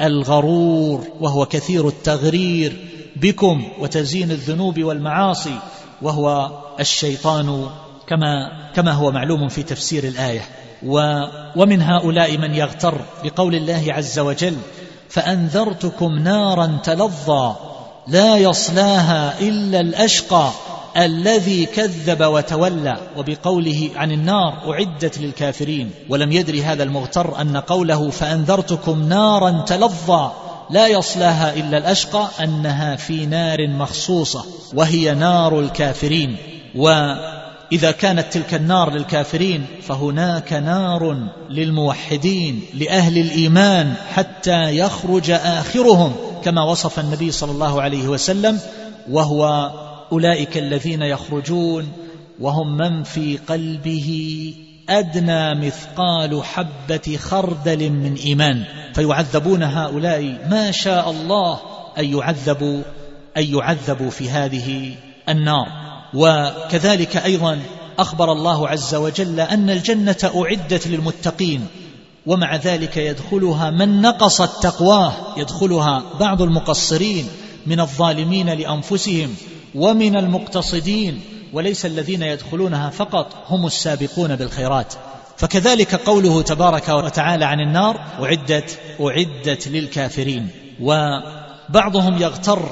الغرور وهو كثير التغرير بكم وتزيين الذنوب والمعاصي وهو الشيطان كما كما هو معلوم في تفسير الآية. و ومن هؤلاء من يغتر بقول الله عز وجل فأنذرتكم نارا تلظى لا يصلاها إلا الأشقى الذي كذب وتولى وبقوله عن النار أعدت للكافرين. ولم يدري هذا المغتر أن قوله فأنذرتكم نارا تلظى لا يصلاها إلا الأشقى أنها في نار مخصوصة وهي نار الكافرين. وإذا كانت تلك النار للكافرين فهناك نار للموحدين لأهل الإيمان حتى يخرج آخرهم. كما وصف النبي صلى الله عليه وسلم وهو أولئك الذين يخرجون وهم من في قلبه أدنى مثقال حبة خردل من إيمان. فيعذبون هؤلاء ما شاء الله أن يعذبوا أن يعذبوا في هذه النار. وكذلك أيضا أخبر الله عز وجل أن الجنة أعدت للمتقين. ومع ذلك يدخلها من نقصت تقواه يدخلها بعض المقصرين من الظالمين لأنفسهم ومن المقتصدين وليس الذين يدخلونها فقط هم السابقون بالخيرات. فكذلك قوله تبارك وتعالى عن النار أعدت أعدت للكافرين. وبعضهم يغتر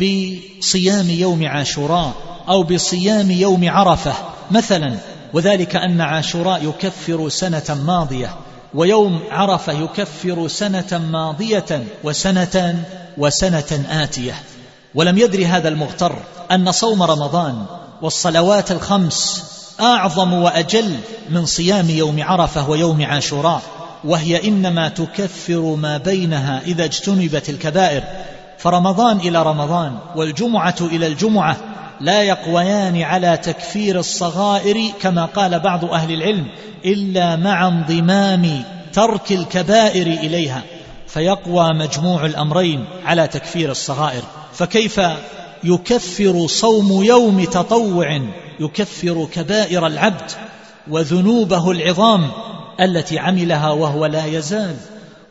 بصيام يوم عاشوراء أو بصيام يوم عرفة مثلا وذلك أن عاشوراء يكفر سنة ماضية. ويوم عرفة يكفر سنة ماضية وسنة وسنة آتية. ولم يدري هذا المغتر أن صوم رمضان والصلوات الخمس أعظم وأجل من صيام يوم عرفة ويوم عاشوراء وهي إنما تكفر ما بينها إذا اجتنبت الكبائر. فرمضان إلى رمضان والجمعة إلى الجمعة لا يقويان على تكفير الصغائر كما قال بعض أهل العلم إلا مع انضمام ترك الكبائر إليها فيقوى مجموع الأمرين على تكفير الصغائر. فكيف يكفر صوم يوم تطوع يكفر كبائر العبد وذنوبه العظام التي عملها وهو لا يزال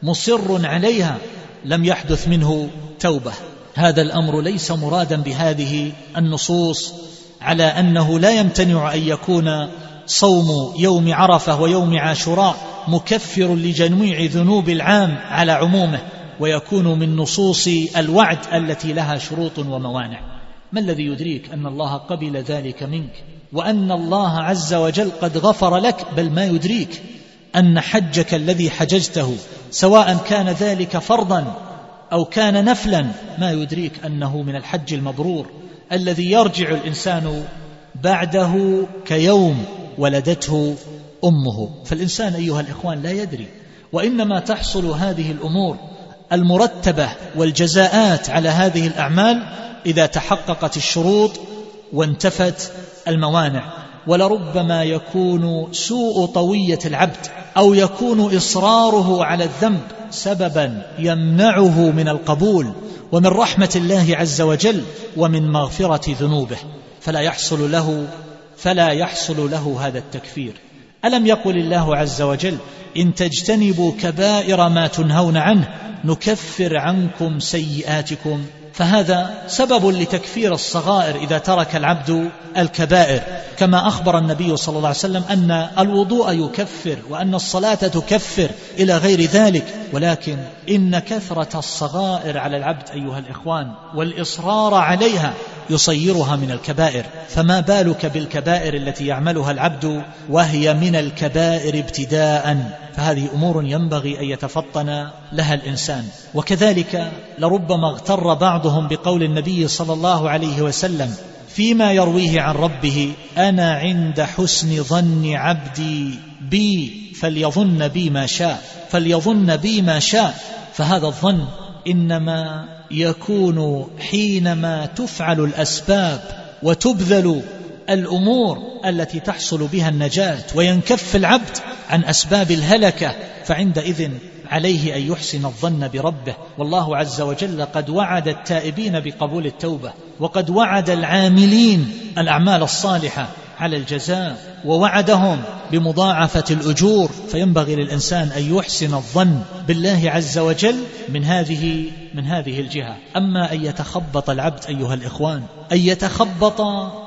مصر عليها؟ لم يحدث منه توبة. هذا الأمر ليس مرادا بهذه النصوص على أنه لا يمتنع أن يكون صوم يوم عرفة ويوم عاشوراء مكفر لجميع ذنوب العام على عمومه ويكون من نصوص الوعد التي لها شروط وموانع. ما الذي يدريك أن الله قبل ذلك منك؟ وأن الله عز وجل قد غفر لك؟ بل ما يدريك أن حجك الذي حججته سواء كان ذلك فرضا أو كان نفلا ما يدريك أنه من الحج المبرور الذي يرجع الإنسان بعده كيوم ولدته أمه. فالإنسان أيها الإخوان لا يدري وإنما تحصل هذه الأمور المرتبة والجزاءات على هذه الأعمال إذا تحققت الشروط وانتفت الموانع. ولربما يكون سوء طوية العبد أو يكون إصراره على الذنب سببا يمنعه من القبول ومن رحمة الله عز وجل ومن مغفرة ذنوبه. فلا يحصل له فلا يحصل له هذا التكفير. ألم يقل الله عز وجل إن تجتنبوا كبائر ما تنهون عنه نكفر عنكم سيئاتكم. فهذا سبب لتكفير الصغائر إذا ترك العبد الكبائر. كما أخبر النبي صلى الله عليه وسلم أن الوضوء يكفر وأن الصلاة تكفر إلى غير ذلك. ولكن إن كثرة الصغائر على العبد أيها الإخوان والإصرار عليها يصيرها من الكبائر. فما بالك بالكبائر التي يعملها العبد وهي من الكبائر ابتداء؟ فهذه أمور ينبغي أن يتفطن لها الإنسان. وكذلك لربما اغتر بعضهم بقول النبي صلى الله عليه وسلم فيما يرويه عن ربه أنا عند حسن ظن عبدي بي فليظن بي ما شاء فليظن بي ما شاء فهذا الظن إنما يكون حينما تفعل الأسباب وتبذل الأمور التي تحصل بها النجاة وينكف العبد عن أسباب الهلكة فعندئذ عليه أن يحسن الظن بربه. والله عز وجل قد وعد التائبين بقبول التوبة وقد وعد العاملين الأعمال الصالحة على الجزاء ووعدهم بمضاعفة الأجور فينبغي للإنسان أن يحسن الظن بالله عز وجل من هذه من هذه الجهة. أما أن يتخبط العبد أيها الإخوان أن يتخبط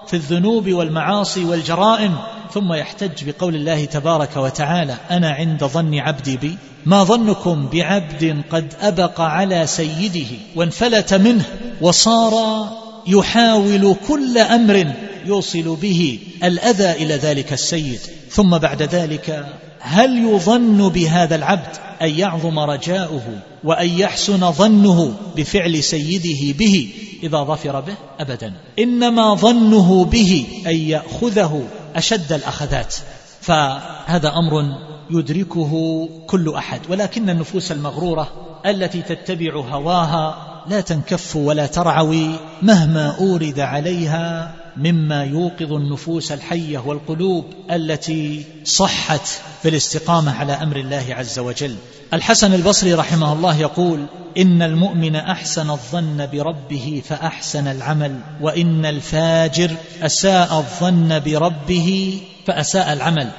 في الذنوب والمعاصي والجرائم ثم يحتج بقول الله تبارك وتعالى أنا عند ظن عبدي بي ما ظنكم بعبد قد أبق على سيده وانفلت منه وصار يحاول كل أمر يوصل به الأذى إلى ذلك السيد. ثم بعد ذلك هل يظن بهذا العبد أن يعظم رجاؤه وأن يحسن ظنه بفعل سيده به إذا ظفر به؟ أبدا. إنما ظنه به أن يأخذه أشد الأخذات. فهذا أمر يدركه كل أحد. ولكن النفوس المغرورة التي تتبع هواها لا تنكف ولا ترعوي مهما أورد عليها مما يوقظ النفوس الحية والقلوب التي صحت في الاستقامة على أمر الله عز وجل. الحسن البصري رحمه الله يقول إن المؤمن أحسن الظن بربه فأحسن العمل وإن الفاجر أساء الظن بربه فأساء العمل.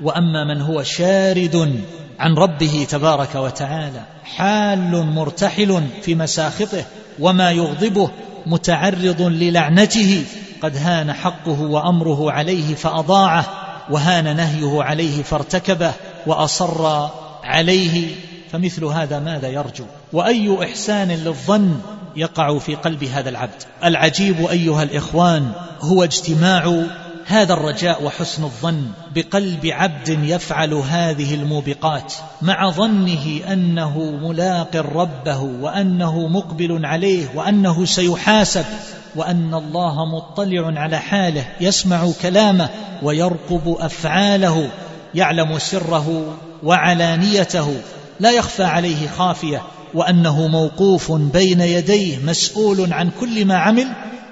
وأما من هو شارد عن ربه تبارك وتعالى حال مرتحل في مساخطه وما يغضبه متعرض للعنته قد هان حقه وأمره عليه فأضاعه وهان نهيه عليه فارتكبه وأصر عليه فمثل هذا ماذا يرجو؟ وأي إحسان للظن يقع في قلب هذا العبد؟ العجيب أيها الإخوان هو اجتماع هذا الرجاء وحسن الظن بقلب عبد يفعل هذه الموبقات مع ظنه أنه ملاق ربه وأنه مقبل عليه وأنه سيحاسب وأن الله مطلع على حاله يسمع كلامه ويرقب أفعاله يعلم سره وعلانيته لا يخفى عليه خافية وأنه موقوف بين يديه مسؤول عن كل ما عمل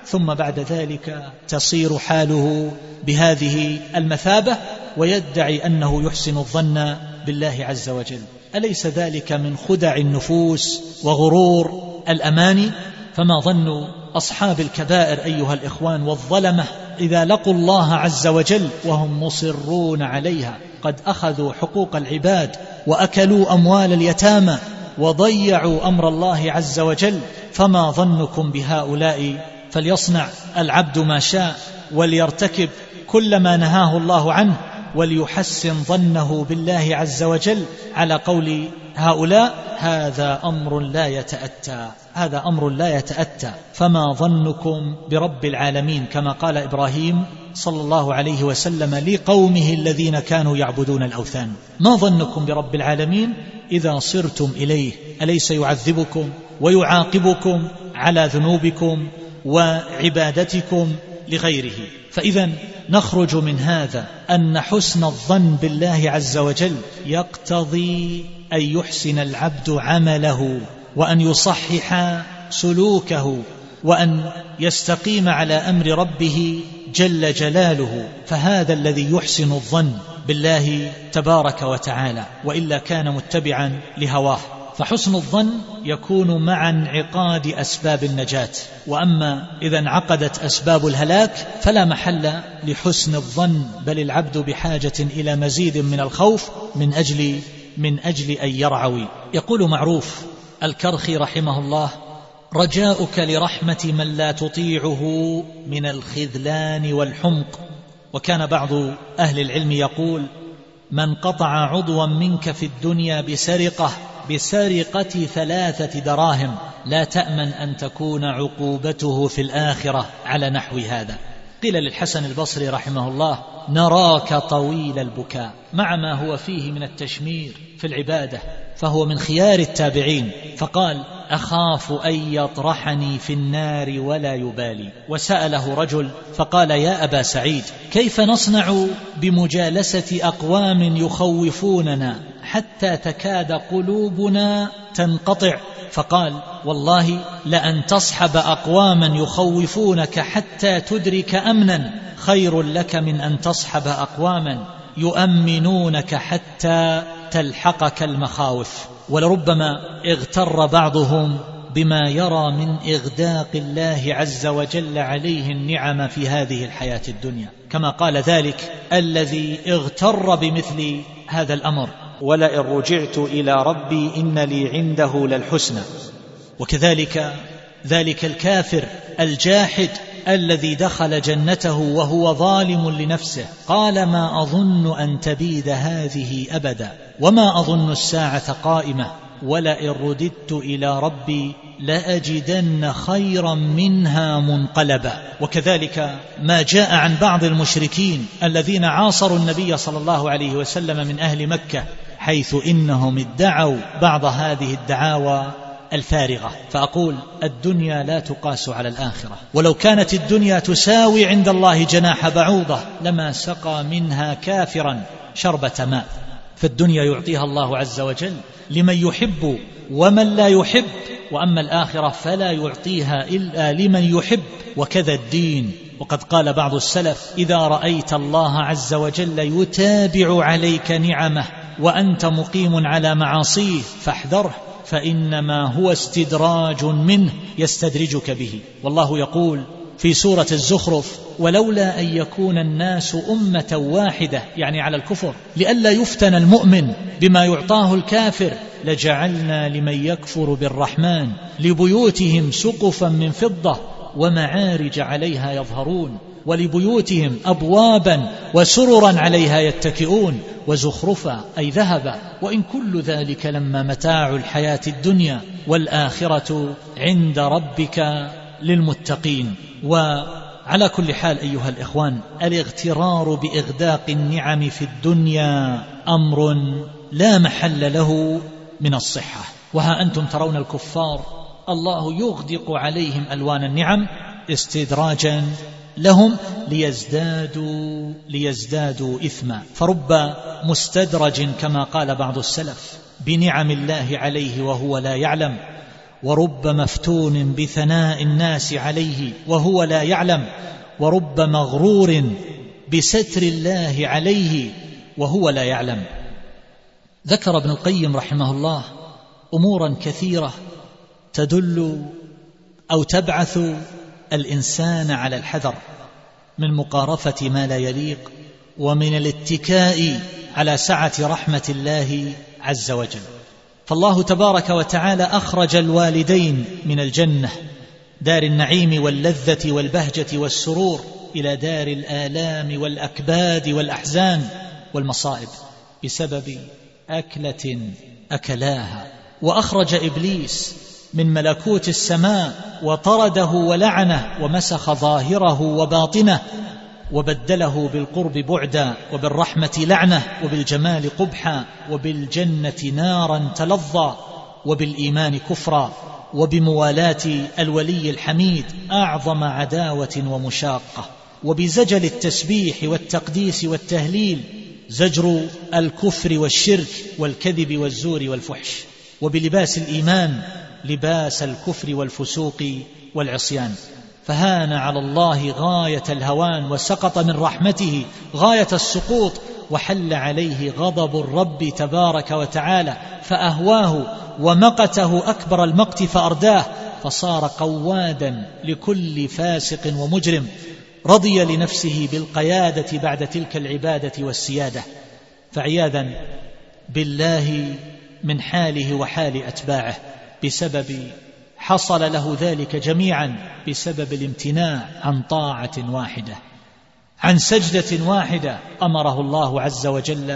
ثم بعد ذلك تصير حاله بهذه المثابة ويدعي أنه يحسن الظن بالله عز وجل. أليس ذلك من خدع النفوس وغرور الاماني فما ظن أصحاب الكبائر أيها الإخوان والظلمة إذا لقوا الله عز وجل وهم مصرون عليها. قد أخذوا حقوق العباد وأكلوا أموال اليتامى وضيعوا أمر الله عز وجل. فما ظنكم بهؤلاء فليصنع العبد ما شاء وليرتكب كل ما نهاه الله عنه وليحسن ظنه بالله عز وجل. على قول هؤلاء هذا أمر لا يتأتى هذا أمر لا يتأتى. فما ظنكم برب العالمين؟ كما قال إبراهيم صلى الله عليه وسلم لقومه الذين كانوا يعبدون الأوثان. ما ظنكم برب العالمين؟ إذا صرتم إليه أليس يعذبكم ويعاقبكم على ذنوبكم وعبادتكم لغيره. فإذا نخرج من هذا أن حسن الظن بالله عز وجل يقتضي أن يحسن العبد عمله وأن يصحح سلوكه وأن يستقيم على أمر ربه جل جلاله. فهذا الذي يحسن الظن بالله تبارك وتعالى وإلا كان متبعا لهواه. فحسن الظن يكون مع انعقاد أسباب النجاة. وأما إذا انعقدت أسباب الهلاك فلا محل لحسن الظن بل العبد بحاجة إلى مزيد من الخوف من أجل من أجل أن يرعوي. يقول معروف الكرخي رحمه الله رجاؤك لرحمة من لا تطيعه من الخذلان والحمق. وكان بعض أهل العلم يقول من قطع عضوا منك في الدنيا بسرقة بسرقة ثلاثة دراهم لا تأمن أن تكون عقوبته في الآخرة على نحو هذا. قيل للحسن البصري رحمه الله نراك طويل البكاء مع ما هو فيه من التشمير في العبادة فهو من خيار التابعين. فقال أخاف أن يطرحني في النار ولا يبالي. وسأله رجل فقال يا أبا سعيد كيف نصنع بمجالسة أقوام يخوفوننا؟ حتى تكاد قلوبنا تنقطع. فقال والله لأن تصحب أقواما يخوفونك حتى تدرك أمنا. خير لك من أن تصحب أقواما يؤمنونك حتى تلحقك المخاوف. ولربما اغتر بعضهم بما يرى من إغداق الله عز وجل عليه النعم في هذه الحياة الدنيا. كما قال ذلك الذي اغتر بمثل هذا الأمر. ولئن رجعت إلى ربي إن لي عنده للحسنى. وكذلك ذلك الكافر الجاحد الذي دخل جنته وهو ظالم لنفسه. قال ما أظن أن تبيد هذه أبدا. وما أظن الساعة قائمة. ولئن رددت إلى ربي لأجدن خيرا منها منقلبا. وكذلك ما جاء عن بعض المشركين الذين عاصروا النبي صلى الله عليه وسلم من أهل مكة حيث إنهم ادعوا بعض هذه الدعاوى الفارغة. فأقول الدنيا لا تقاس على الآخرة. ولو كانت الدنيا تساوي عند الله جناح بعوضة لما سقى منها كافرا شربة ماء. فالدنيا يعطيها الله عز وجل لمن يحب ومن لا يحب وأما الآخرة فلا يعطيها إلا لمن يحب. وكذا الدين. وقد قال بعض السلف إذا رأيت الله عز وجل يتابع عليك نعمه وأنت مقيم على معاصيه فاحذره فإنما هو استدراج منه يستدرجك به. والله يقول في سورة الزخرف ولولا أن يكون الناس أمة واحدة يعني على الكفر لئلا يفتن المؤمن بما يعطاه الكافر لجعلنا لمن يكفر بالرحمن لبيوتهم سقفا من فضة ومعارج عليها يظهرون. ولبيوتهم ابوابا وسررا عليها يتكئون وزخرفا أي ذهبا. وإن كل ذلك لما متاع الحياة الدنيا والآخرة عند ربك للمتقين. وعلى كل حال أيها الإخوان الاغترار بإغداق النعم في الدنيا أمر لا محل له من الصحة. وها أنتم ترون الكفار الله يغدق عليهم ألوان النعم استدراجا لهم ليزدادوا ليزدادوا إثما. فرب مستدرج كما قال بعض السلف بنعم الله عليه وهو لا يعلم ورب مفتون بثناء الناس عليه وهو لا يعلم ورب مغرور بستر الله عليه وهو لا يعلم. ذكر ابن القيم رحمه الله أمورا كثيرة تدل أو تبعث الإنسان على الحذر من مقارفة ما لا يليق ومن الاتكاء على سعة رحمة الله عز وجل. فالله تبارك وتعالى أخرج الوالدين من الجنة دار النعيم واللذة والبهجة والسرور إلى دار الآلام والأكباد والأحزان والمصائب بسبب أكلة أكلاها. وأخرج إبليس من ملكوت السماء وطرده ولعنه ومسخ ظاهره وباطنه وبدله بالقرب بعدا وبالرحمة لعنة وبالجمال قبحا وبالجنة نارا تلظى وبالإيمان كفرا وبموالاة الولي الحميد أعظم عداوة ومشاقة وبزجل التسبيح والتقديس والتهليل زجر الكفر والشرك والكذب والزور والفحش وبلباس الإيمان لباس الكفر والفسوق والعصيان. فهان على الله غاية الهوان وسقط من رحمته غاية السقوط وحل عليه غضب الرب تبارك وتعالى فأهواه ومقته أكبر المقت فأرداه فصار قوادا لكل فاسق ومجرم رضي لنفسه بالقيادة بعد تلك العبادة والسيادة. فعياذا بالله من حاله وحال أتباعه. بسبب حصل له ذلك جميعا بسبب الامتناع عن طاعة واحدة. عن سجدة واحدة أمره الله عز وجل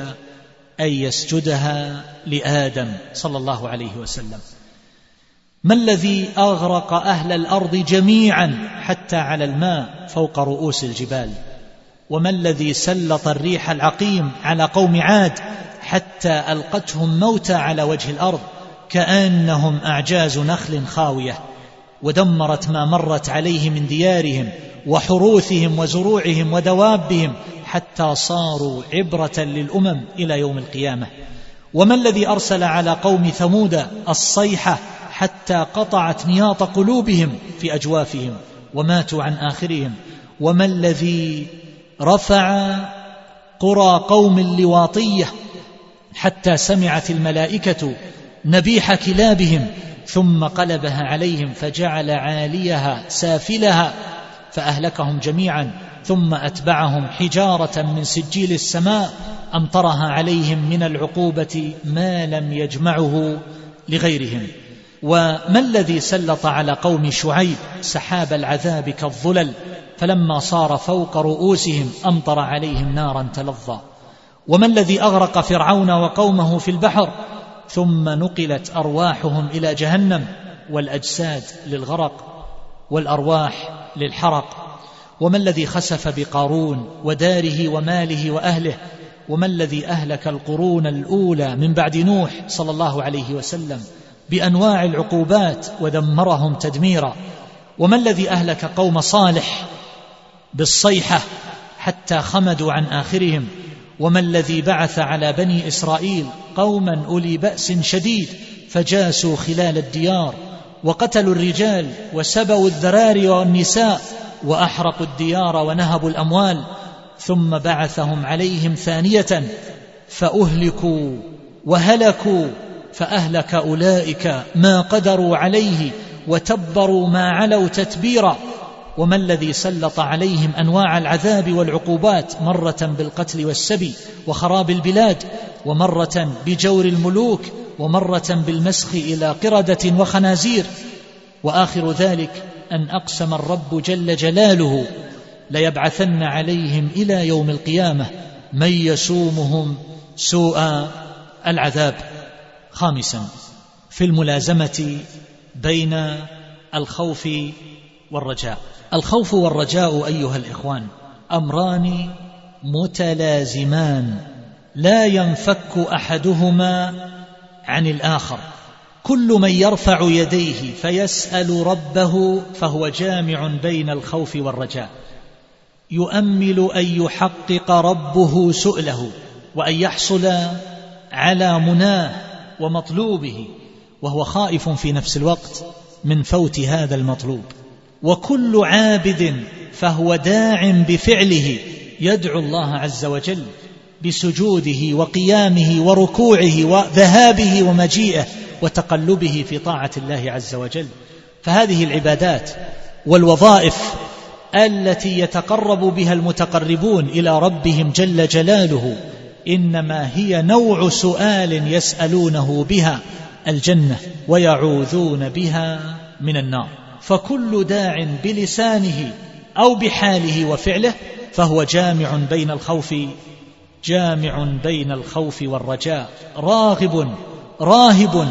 أن يسجدها لآدم صلى الله عليه وسلم. ما الذي أغرق أهل الأرض جميعا حتى على الماء فوق رؤوس الجبال؟ وما الذي سلط الريح العقيم على قوم عاد حتى ألقتهم موتى على وجه الأرض؟ كأنهم أعجاز نخل خاوية ودمرت ما مرت عليه من ديارهم وحروثهم وزروعهم ودوابهم حتى صاروا عبرة للأمم إلى يوم القيامة. وما الذي أرسل على قوم ثمود الصيحة حتى قطعت نياط قلوبهم في أجوافهم وماتوا عن آخرهم؟ وما الذي رفع قرى قوم اللواطية حتى سمعت الملائكة نبيح كلابهم ثم قلبها عليهم فجعل عاليها سافلها فأهلكهم جميعا ثم أتبعهم حجارة من سجيل السماء أمطرها عليهم من العقوبة ما لم يجمعه لغيرهم. وما الذي سلط على قوم شعيب سحاب العذاب كالظلل؟ فلما صار فوق رؤوسهم أمطر عليهم نارا تلظى. وما الذي أغرق فرعون وقومه في البحر؟ ثم نقلت أرواحهم إلى جهنم والأجساد للغرق والأرواح للحرق. وما الذي خسف بقارون وداره وماله وأهله؟ وما الذي أهلك القرون الأولى من بعد نوح صلى الله عليه وسلم بأنواع العقوبات ودمرهم تدميرا؟ وما الذي أهلك قوم صالح بالصيحة حتى خمدوا عن آخرهم؟ وما الذي بعث على بني إسرائيل قوما أولي بأس شديد فجاسوا خلال الديار وقتلوا الرجال وسبوا الذراري والنساء وأحرقوا الديار ونهبوا الأموال ثم بعثهم عليهم ثانية فأهلكوا وهلكوا فأهلك أولئك ما قدروا عليه وتبروا ما علوا تتبيرا. وما الذي سلط عليهم أنواع العذاب والعقوبات مرة بالقتل والسبي وخراب البلاد ومرة بجور الملوك ومرة بالمسخ إلى قردة وخنازير وآخر ذلك أن أقسم الرب جل جلاله ليبعثن عليهم إلى يوم القيامة من يسومهم سوء العذاب. خامسا في الملازمة بين الخوف والرجاء. الخوف والرجاء أيها الإخوان أمران متلازمان. لا ينفك أحدهما عن الآخر. كل من يرفع يديه فيسأل ربه فهو جامع بين الخوف والرجاء. يؤمل أن يحقق ربه سؤله وأن يحصل على مناه ومطلوبه وهو خائف في نفس الوقت من فوت هذا المطلوب. وكل عابد فهو داع بفعله يدعو الله عز وجل بسجوده وقيامه وركوعه وذهابه ومجيئه وتقلبه في طاعة الله عز وجل. فهذه العبادات والوظائف التي يتقرب بها المتقربون إلى ربهم جل جلاله إنما هي نوع سؤال يسألونه بها الجنة ويعوذون بها من النار. فكل داع بلسانه أو بحاله وفعله فهو جامع بين الخوف جامع بين الخوف والرجاء راغب راهب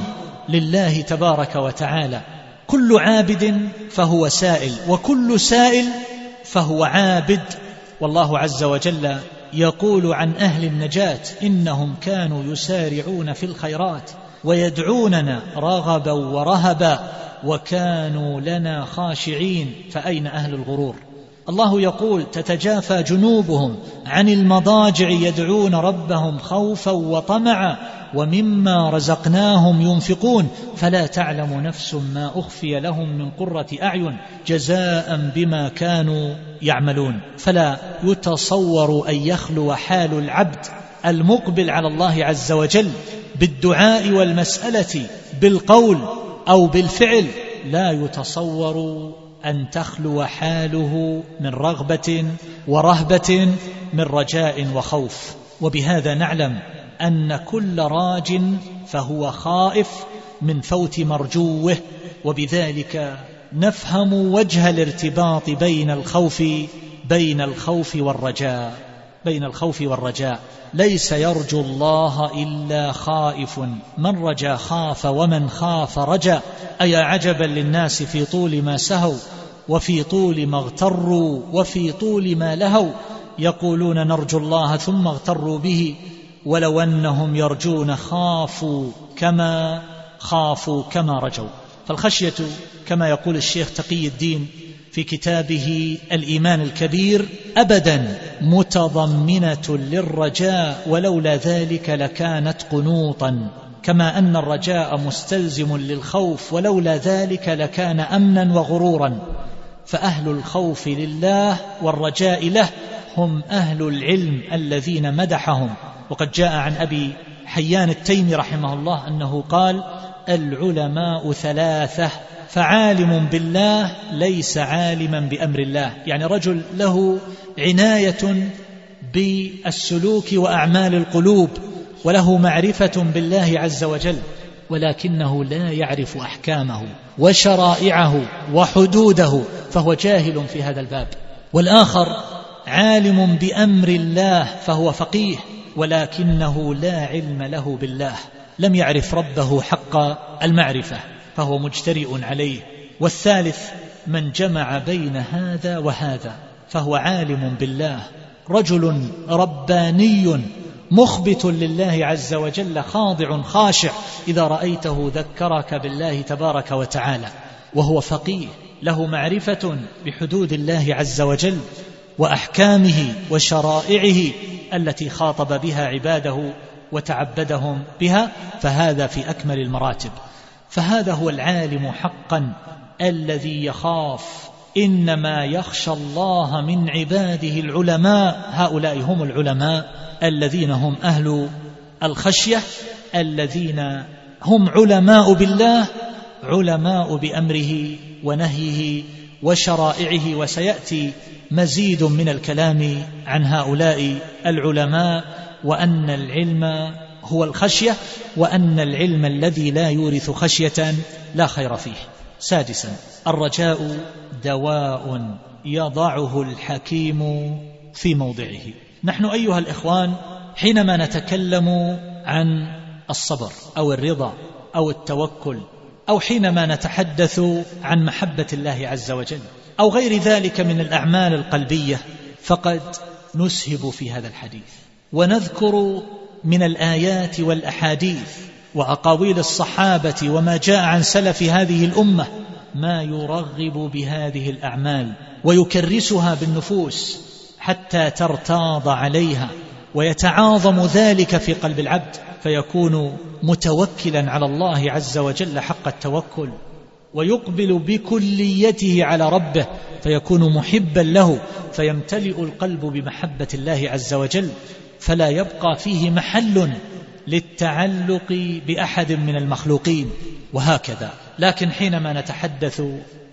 لله تبارك وتعالى. كل عابد فهو سائل وكل سائل فهو عابد. والله عز وجل يقول عن أهل النجاة إنهم كانوا يسارعون في الخيرات. ويدعوننا رغبا ورهبا وكانوا لنا خاشعين فأين أهل الغرور؟ الله يقول تتجافى جنوبهم عن المضاجع يدعون ربهم خوفا وطمعا ومما رزقناهم ينفقون فلا تعلم نفس ما أخفي لهم من قرة أعين جزاء بما كانوا يعملون. فلا يتصور أن يخلو حال العبد المقبل على الله عز وجل بالدعاء والمسألة بالقول أو بالفعل لا يتصور أن تخلو حاله من رغبة ورهبة من رجاء وخوف. وبهذا نعلم أن كل راج فهو خائف من فوت مرجوه وبذلك نفهم وجه الارتباط بين الخوف بين الخوف والرجاء. بين الخوف والرجاء. ليس يرجو الله إلا خائف. من رجا خاف ومن خاف رجا. ايا عجبا للناس في طول ما سهوا وفي طول ما اغتروا وفي طول ما لهوا. يقولون نرجو الله ثم اغتروا به. ولو أنهم يرجون خافوا كما خافوا كما رجوا. فالخشية كما يقول الشيخ تقي الدين في كتابه الإيمان الكبير ابدا متضمنة للرجاء ولولا ذلك لكانت قنوطا. كما أن الرجاء مستلزم للخوف ولولا ذلك لكان امنا وغرورا. فأهل الخوف لله والرجاء له هم أهل العلم الذين مدحهم. وقد جاء عن أبي حيان التيمي رحمه الله أنه قال العلماء ثلاثة فعالم بالله ليس عالما بأمر الله. يعني رجل له عناية بالسلوك وأعمال القلوب وله معرفة بالله عز وجل ولكنه لا يعرف أحكامه وشرائعه وحدوده فهو جاهل في هذا الباب. والآخر عالم بأمر الله فهو فقيه ولكنه لا علم له بالله. لم يعرف ربه حق المعرفة. فهو مجترئ عليه. والثالث من جمع بين هذا وهذا فهو عالم بالله رجل رباني مخبت لله عز وجل خاضع خاشع إذا رأيته ذكرك بالله تبارك وتعالى وهو فقيه له معرفة بحدود الله عز وجل وأحكامه وشرائعه التي خاطب بها عباده وتعبدهم بها فهذا في أكمل المراتب. فهذا هو العالم حقا الذي يخاف إنما يخشى الله من عباده العلماء. هؤلاء هم العلماء الذين هم أهل الخشية الذين هم علماء بالله علماء بأمره ونهيه وشرائعه. وسيأتي مزيد من الكلام عن هؤلاء العلماء وأن العلم هو الخشية وأن العلم الذي لا يورث خشية لا خير فيه. سادسا الرجاء دواء يضعه الحكيم في موضعه. نحن أيها الإخوان حينما نتكلم عن الصبر أو الرضا أو التوكل أو حينما نتحدث عن محبة الله عز وجل أو غير ذلك من الأعمال القلبية فقد نسهب في هذا الحديث. ونذكر من الآيات والأحاديث وأقاويل الصحابة وما جاء عن سلف هذه الأمة ما يرغب بهذه الأعمال ويكرسها بالنفوس حتى ترتاض عليها ويتعاظم ذلك في قلب العبد فيكون متوكلا على الله عز وجل حق التوكل ويقبل بكليته على ربه فيكون محبا له فيمتلئ القلب بمحبة الله عز وجل فلا يبقى فيه محل للتعلق بأحد من المخلوقين وهكذا. لكن حينما نتحدث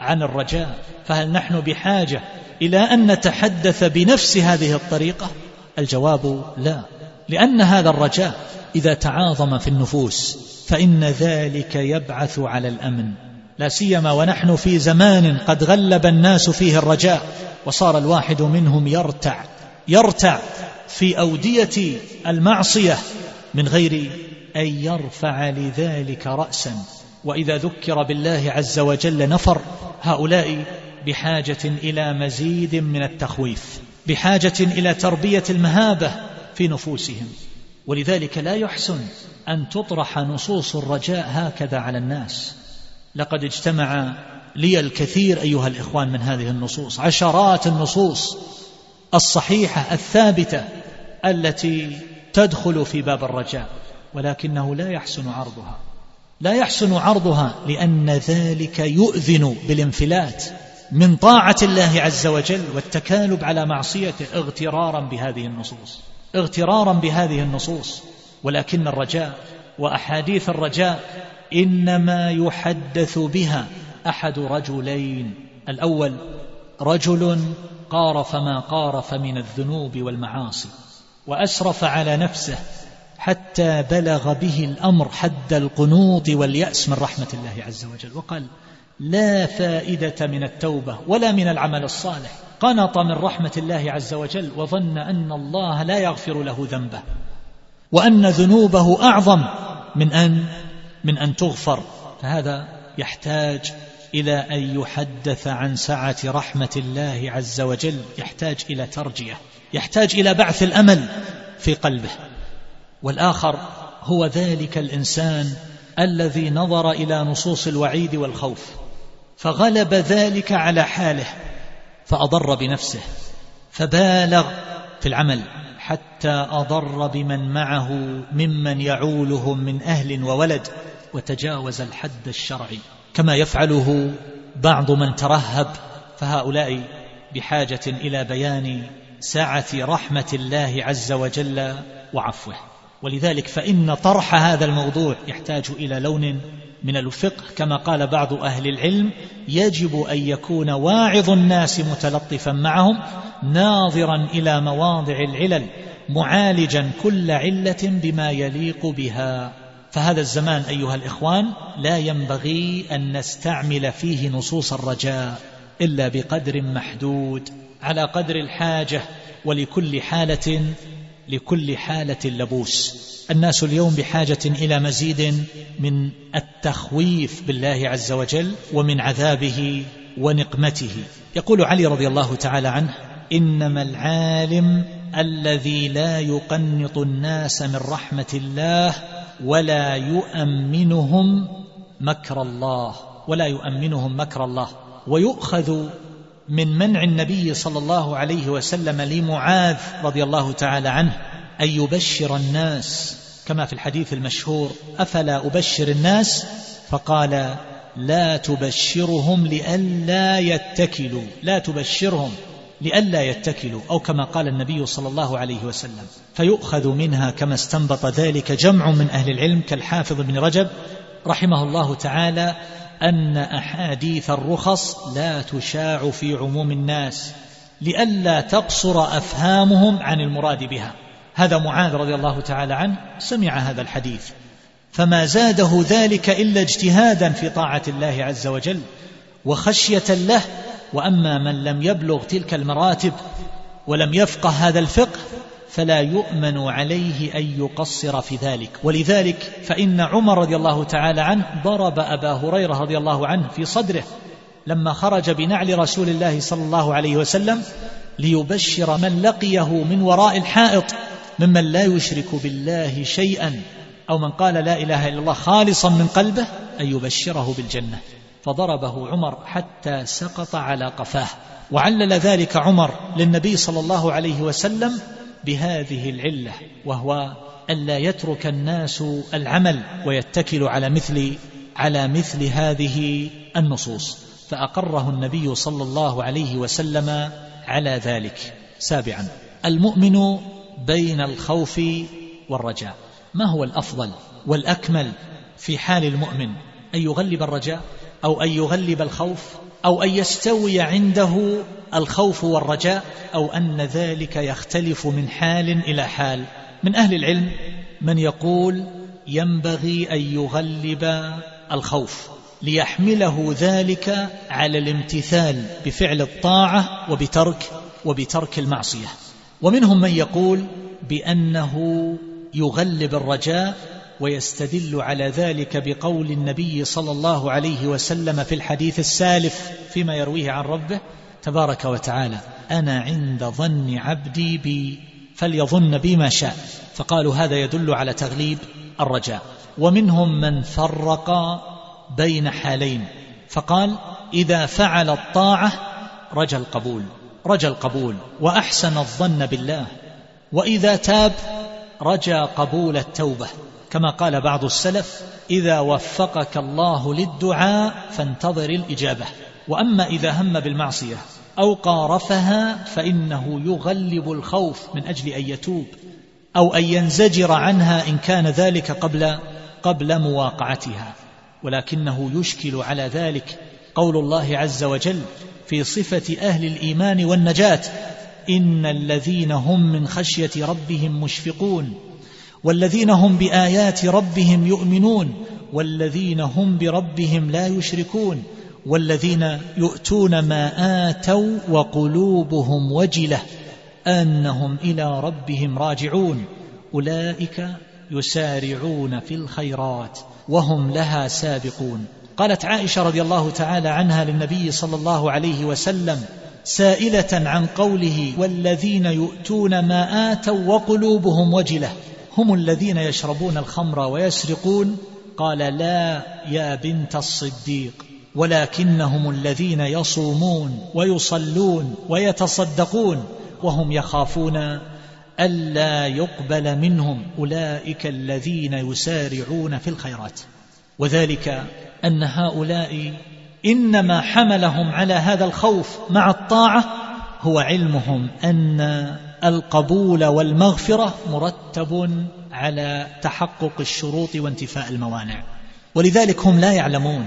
عن الرجاء فهل نحن بحاجة إلى أن نتحدث بنفس هذه الطريقة؟ الجواب لا لأن هذا الرجاء إذا تعاظم في النفوس فإن ذلك يبعث على الأمن. لا سيما ونحن في زمان قد غلب الناس فيه الرجاء وصار الواحد منهم يرتع يرتع في أودية المعصية من غير أن يرفع لذلك رأسا. وإذا ذكر بالله عز وجل نفر هؤلاء بحاجة إلى مزيد من التخويف بحاجة إلى تربية المهابة في نفوسهم. ولذلك لا يحسن أن تطرح نصوص الرجاء هكذا على الناس. لقد اجتمع لي الكثير أيها الإخوان من هذه النصوص عشرات النصوص الصحيحة الثابتة التي تدخل في باب الرجاء ولكنه لا يحسن عرضها. لا يحسن عرضها لأن ذلك يؤذن بالانفلات من طاعة الله عز وجل والتكالب على معصيته اغترارا بهذه النصوص. اغترارا بهذه النصوص. ولكن الرجاء وأحاديث الرجاء إنما يحدث بها أحد رجلين. الأول رجل قارف ما قارف من الذنوب والمعاصي. وأسرف على نفسه حتى بلغ به الأمر حد القنوط واليأس من رحمة الله عز وجل. وقال لا فائدة من التوبة ولا من العمل الصالح. قنط من رحمة الله عز وجل وظن أن الله لا يغفر له ذنبه وأن ذنوبه أعظم من أن من أن تغفر. فهذا يحتاج إلى أن يحدث عن سعة رحمة الله عز وجل يحتاج إلى ترجية. يحتاج إلى بعث الأمل في قلبه. والآخر هو ذلك الإنسان الذي نظر إلى نصوص الوعيد والخوف فغلب ذلك على حاله فأضر بنفسه فبالغ في العمل حتى أضر بمن معه ممن يعولهم من أهل وولد وتجاوز الحد الشرعي. كما يفعله بعض من ترهب فهؤلاء بحاجة إلى بيان سعة رحمة الله عز وجل وعفوه. ولذلك فإن طرح هذا الموضوع يحتاج إلى لون من الفقه كما قال بعض أهل العلم يجب أن يكون واعظ الناس متلطفا معهم ناظرا إلى مواضع العلل معالجا كل علة بما يليق بها. فهذا الزمان أيها الإخوان لا ينبغي أن نستعمل فيه نصوص الرجاء إلا بقدر محدود. على قدر الحاجة ولكل حالة لكل حالة لبوس. الناس اليوم بحاجة إلى مزيد من التخويف بالله عز وجل ومن عذابه ونقمته. يقول علي رضي الله تعالى عنه إنما العالم الذي لا يقنط الناس من رحمة الله ولا يؤمنهم مكر الله ولا يؤمنهم مكر الله ويؤخذ من منع النبي صلى الله عليه وسلم لمعاذ رضي الله تعالى عنه أن يبشر الناس. كما في الحديث المشهور أفلا أبشر الناس؟ فقال لا تبشرهم لئلا يتكلوا. لا تبشرهم لئلا يتكلوا أو كما قال النبي صلى الله عليه وسلم. فيؤخذ منها كما استنبط ذلك جمع من أهل العلم كالحافظ بن رجب رحمه الله تعالى أن أحاديث الرخص لا تشاع في عموم الناس لئلا تقصر أفهامهم عن المراد بها. هذا معاذ رضي الله تعالى عنه سمع هذا الحديث. فما زاده ذلك إلا اجتهادا في طاعة الله عز وجل وخشية له وأما من لم يبلغ تلك المراتب ولم يفقه هذا الفقه فلا يؤمن عليه أن يقصر في ذلك. ولذلك فإن عمر رضي الله تعالى عنه ضرب أبا هريرة رضي الله عنه في صدره لما خرج بنعل رسول الله صلى الله عليه وسلم ليبشر من لقيه من وراء الحائط ممن لا يشرك بالله شيئا أو من قال لا إله إلا الله خالصا من قلبه أن يبشره بالجنة. فضربه عمر حتى سقط على قفاه. وعلل ذلك عمر للنبي صلى الله عليه وسلم بهذه العلة وهو ألا يترك الناس العمل ويتكل على مثل على مثل هذه النصوص. فأقره النبي صلى الله عليه وسلم على ذلك. سابعا المؤمن بين الخوف والرجاء. ما هو الأفضل والأكمل في حال المؤمن؟ أن يغلب الرجاء أو أن يغلب الخوف؟ أو أن يستوي عنده الخوف والرجاء أو أن ذلك يختلف من حال إلى حال. من أهل العلم من يقول ينبغي أن يغلب الخوف ليحمله ذلك على الامتثال بفعل الطاعة وبترك وبترك المعصية. ومنهم من يقول بأنه يغلب الرجاء ويستدل على ذلك بقول النبي صلى الله عليه وسلم في الحديث السالف فيما يرويه عن ربه تبارك وتعالى أنا عند ظن عبدي بي فليظن بي ما شاء. فقالوا هذا يدل على تغليب الرجاء. ومنهم من فرق بين حالين. فقال إذا فعل الطاعة رجا القبول رجا القبول وأحسن الظن بالله. وإذا تاب رجا قبول التوبة. كما قال بعض السلف إذا وفقك الله للدعاء فانتظر الإجابة. وأما إذا هم بالمعصية أو قارفها فإنه يغلب الخوف من أجل أن يتوب أو أن ينزجر عنها إن كان ذلك قبل قبل مواقعتها. ولكنه يشكل على ذلك قول الله عز وجل في صفة أهل الإيمان والنجاة إن الذين هم من خشية ربهم مشفقون. والذين هم بآيات ربهم يؤمنون والذين هم بربهم لا يشركون والذين يؤتون ما آتوا وقلوبهم وجلة أنهم إلى ربهم راجعون. أولئك يسارعون في الخيرات وهم لها سابقون. قالت عائشة رضي الله تعالى عنها للنبي صلى الله عليه وسلم سائلة عن قوله والذين يؤتون ما آتوا وقلوبهم وجلة. هم الذين يشربون الخمر ويسرقون؟ قال لا يا بنت الصديق ولكنهم الذين يصومون ويصلون ويتصدقون وهم يخافون ألا يقبل منهم أولئك الذين يسارعون في الخيرات. وذلك أن هؤلاء إنما حملهم على هذا الخوف مع الطاعة هو علمهم أن القبول والمغفرة مرتب على تحقق الشروط وانتفاء الموانع. ولذلك هم لا يعلمون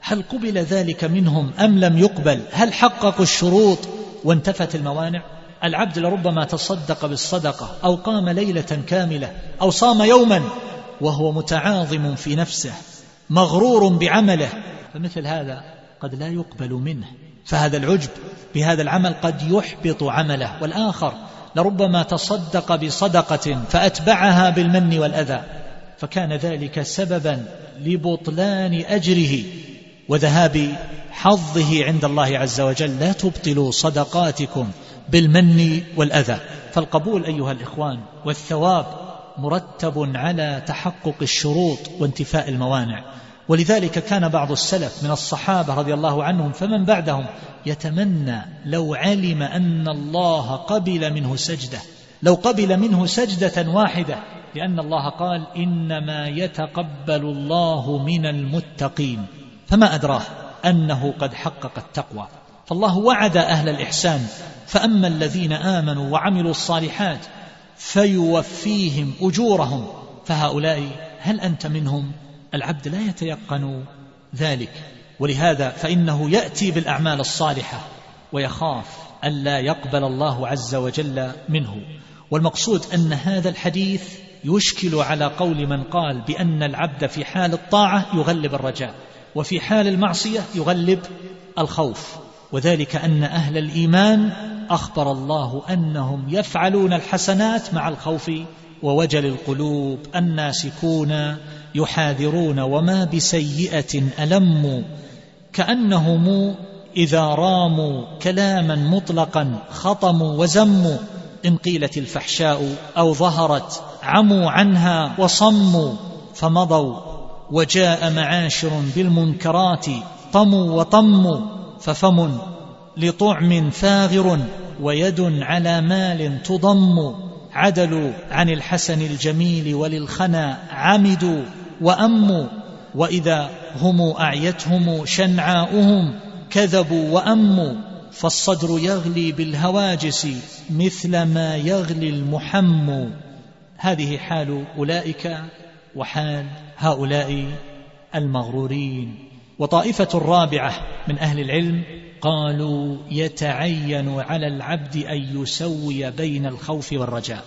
هل قبل ذلك منهم أم لم يقبل. هل حققوا الشروط وانتفت الموانع؟ العبد لربما تصدق بالصدقة أو قام ليلة كاملة أو صام يوما وهو متعاظم في نفسه مغرور بعمله. فمثل هذا قد لا يقبل منه. فهذا العجب بهذا العمل قد يحبط عمله. والآخر لربما تصدق بصدقة فأتبعها بالمن والأذى. فكان ذلك سببا لبطلان أجره وذهاب حظه عند الله عز وجل. لا تبطلوا صدقاتكم بالمن والأذى. فالقبول أيها الإخوان والثواب مرتب على تحقق الشروط وانتفاء الموانع. ولذلك كان بعض السلف من الصحابة رضي الله عنهم فمن بعدهم يتمنى لو علم أن الله قبل منه سجدة لو قبل منه سجدة واحدة لأن الله قال إنما يتقبل الله من المتقين. فما أدراه أنه قد حقق التقوى. فالله وعد أهل الإحسان فأما الذين آمنوا وعملوا الصالحات فيوفيهم أجورهم. فهؤلاء هل أنت منهم؟ العبد لا يتيقن ذلك. ولهذا فإنه يأتي بالأعمال الصالحة ويخاف الا يقبل الله عز وجل منه. والمقصود أن هذا الحديث يشكل على قول من قال بأن العبد في حال الطاعة يغلب الرجاء وفي حال المعصية يغلب الخوف. وذلك أن أهل الإيمان أخبر الله أنهم يفعلون الحسنات مع الخوف ووجل القلوب الناسكون يحاذرون وما بسيئة ألم كأنهم إذا راموا كلاما مطلقا خطموا وزموا إن قيلت الفحشاء أو ظهرت عموا عنها وصموا فمضوا وجاء معاشر بالمنكرات طموا وطموا ففم لطعم فاغر ويد على مال تضم عدلوا عن الحسن الجميل وللخنا عمدوا. وأموا وإذا هم أعيتهم شنعاؤهم كذبوا وأموا فالصدر يغلي بالهواجس مثل ما يغلي المحم. هذه حال أولئك وحال هؤلاء المغرورين. وطائفة الرابعة من أهل العلم قالوا يتعين على العبد أن يسوي بين الخوف والرجاء.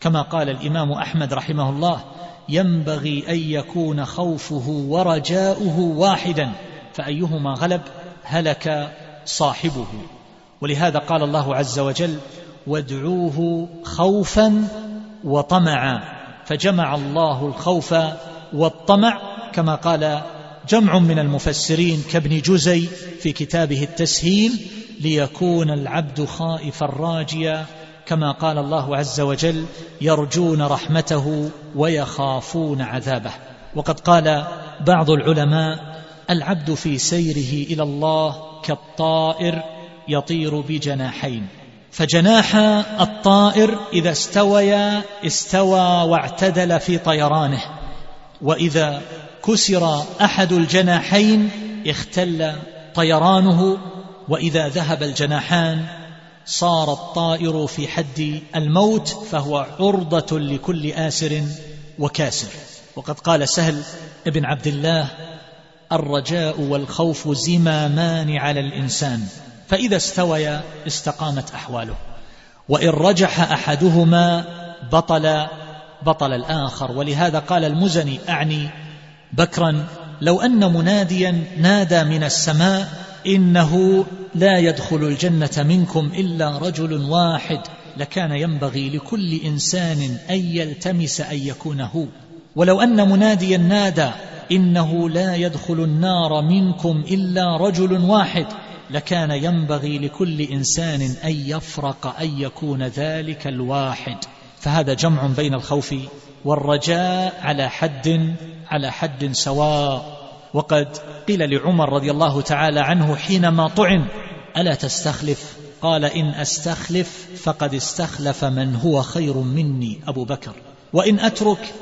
كما قال الإمام أحمد رحمه الله ينبغي أن يكون خوفه ورجاؤه واحدا فأيهما غلب؟ هلك صاحبه. ولهذا قال الله عز وجل وادعوه خوفا وطمعا فجمع الله الخوف والطمع كما قال جمع من المفسرين كابن جزي في كتابه التسهيل ليكون العبد خائفا راجيا كما قال الله عز وجل يرجون رحمته ويخافون عذابه. وقد قال بعض العلماء العبد في سيره إلى الله كالطائر يطير بجناحين. فجناح الطائر إذا استويا استوى واعتدل في طيرانه. وإذا كسر أحد الجناحين اختل طيرانه. وإذا ذهب الجناحان صار الطائر في حد الموت فهو عرضة لكل آسر وكاسر. وقد قال سهل بن عبد الله الرجاء والخوف زمامان على الإنسان فإذا استويا استقامت أحواله. وإن رجح أحدهما بطل بطل الآخر. ولهذا قال المزني أعني بكرا لو أن مناديا نادى من السماء إنه لا يدخل الجنة منكم إلا رجل واحد لكان ينبغي لكل إنسان أن يلتمس أن يكون هو. ولو أن مناديا نادى إنه لا يدخل النار منكم إلا رجل واحد لكان ينبغي لكل إنسان أن يفرق أن يكون ذلك الواحد. فهذا جمع بين الخوف والرجاء على حد على حد سواء. وقد قيل لعمر رضي الله تعالى عنه حينما طعن ألا تستخلف؟ قال إن أستخلف فقد استخلف من هو خير مني. أبو بكر وإن أترك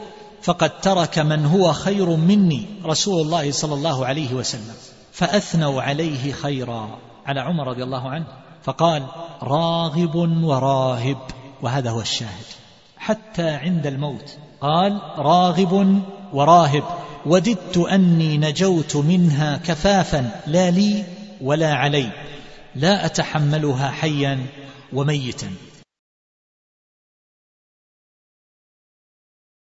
فقد ترك من هو خير مني. رسول الله صلى الله عليه وسلم فأثنوا عليه خيرا على عمر رضي الله عنه فقال راغب وراهب. وهذا هو الشاهد. حتى عند الموت قال راغب وراهب. وددت أني نجوت منها كفافا لا لي ولا علي. لا أتحملها حيا وميتا.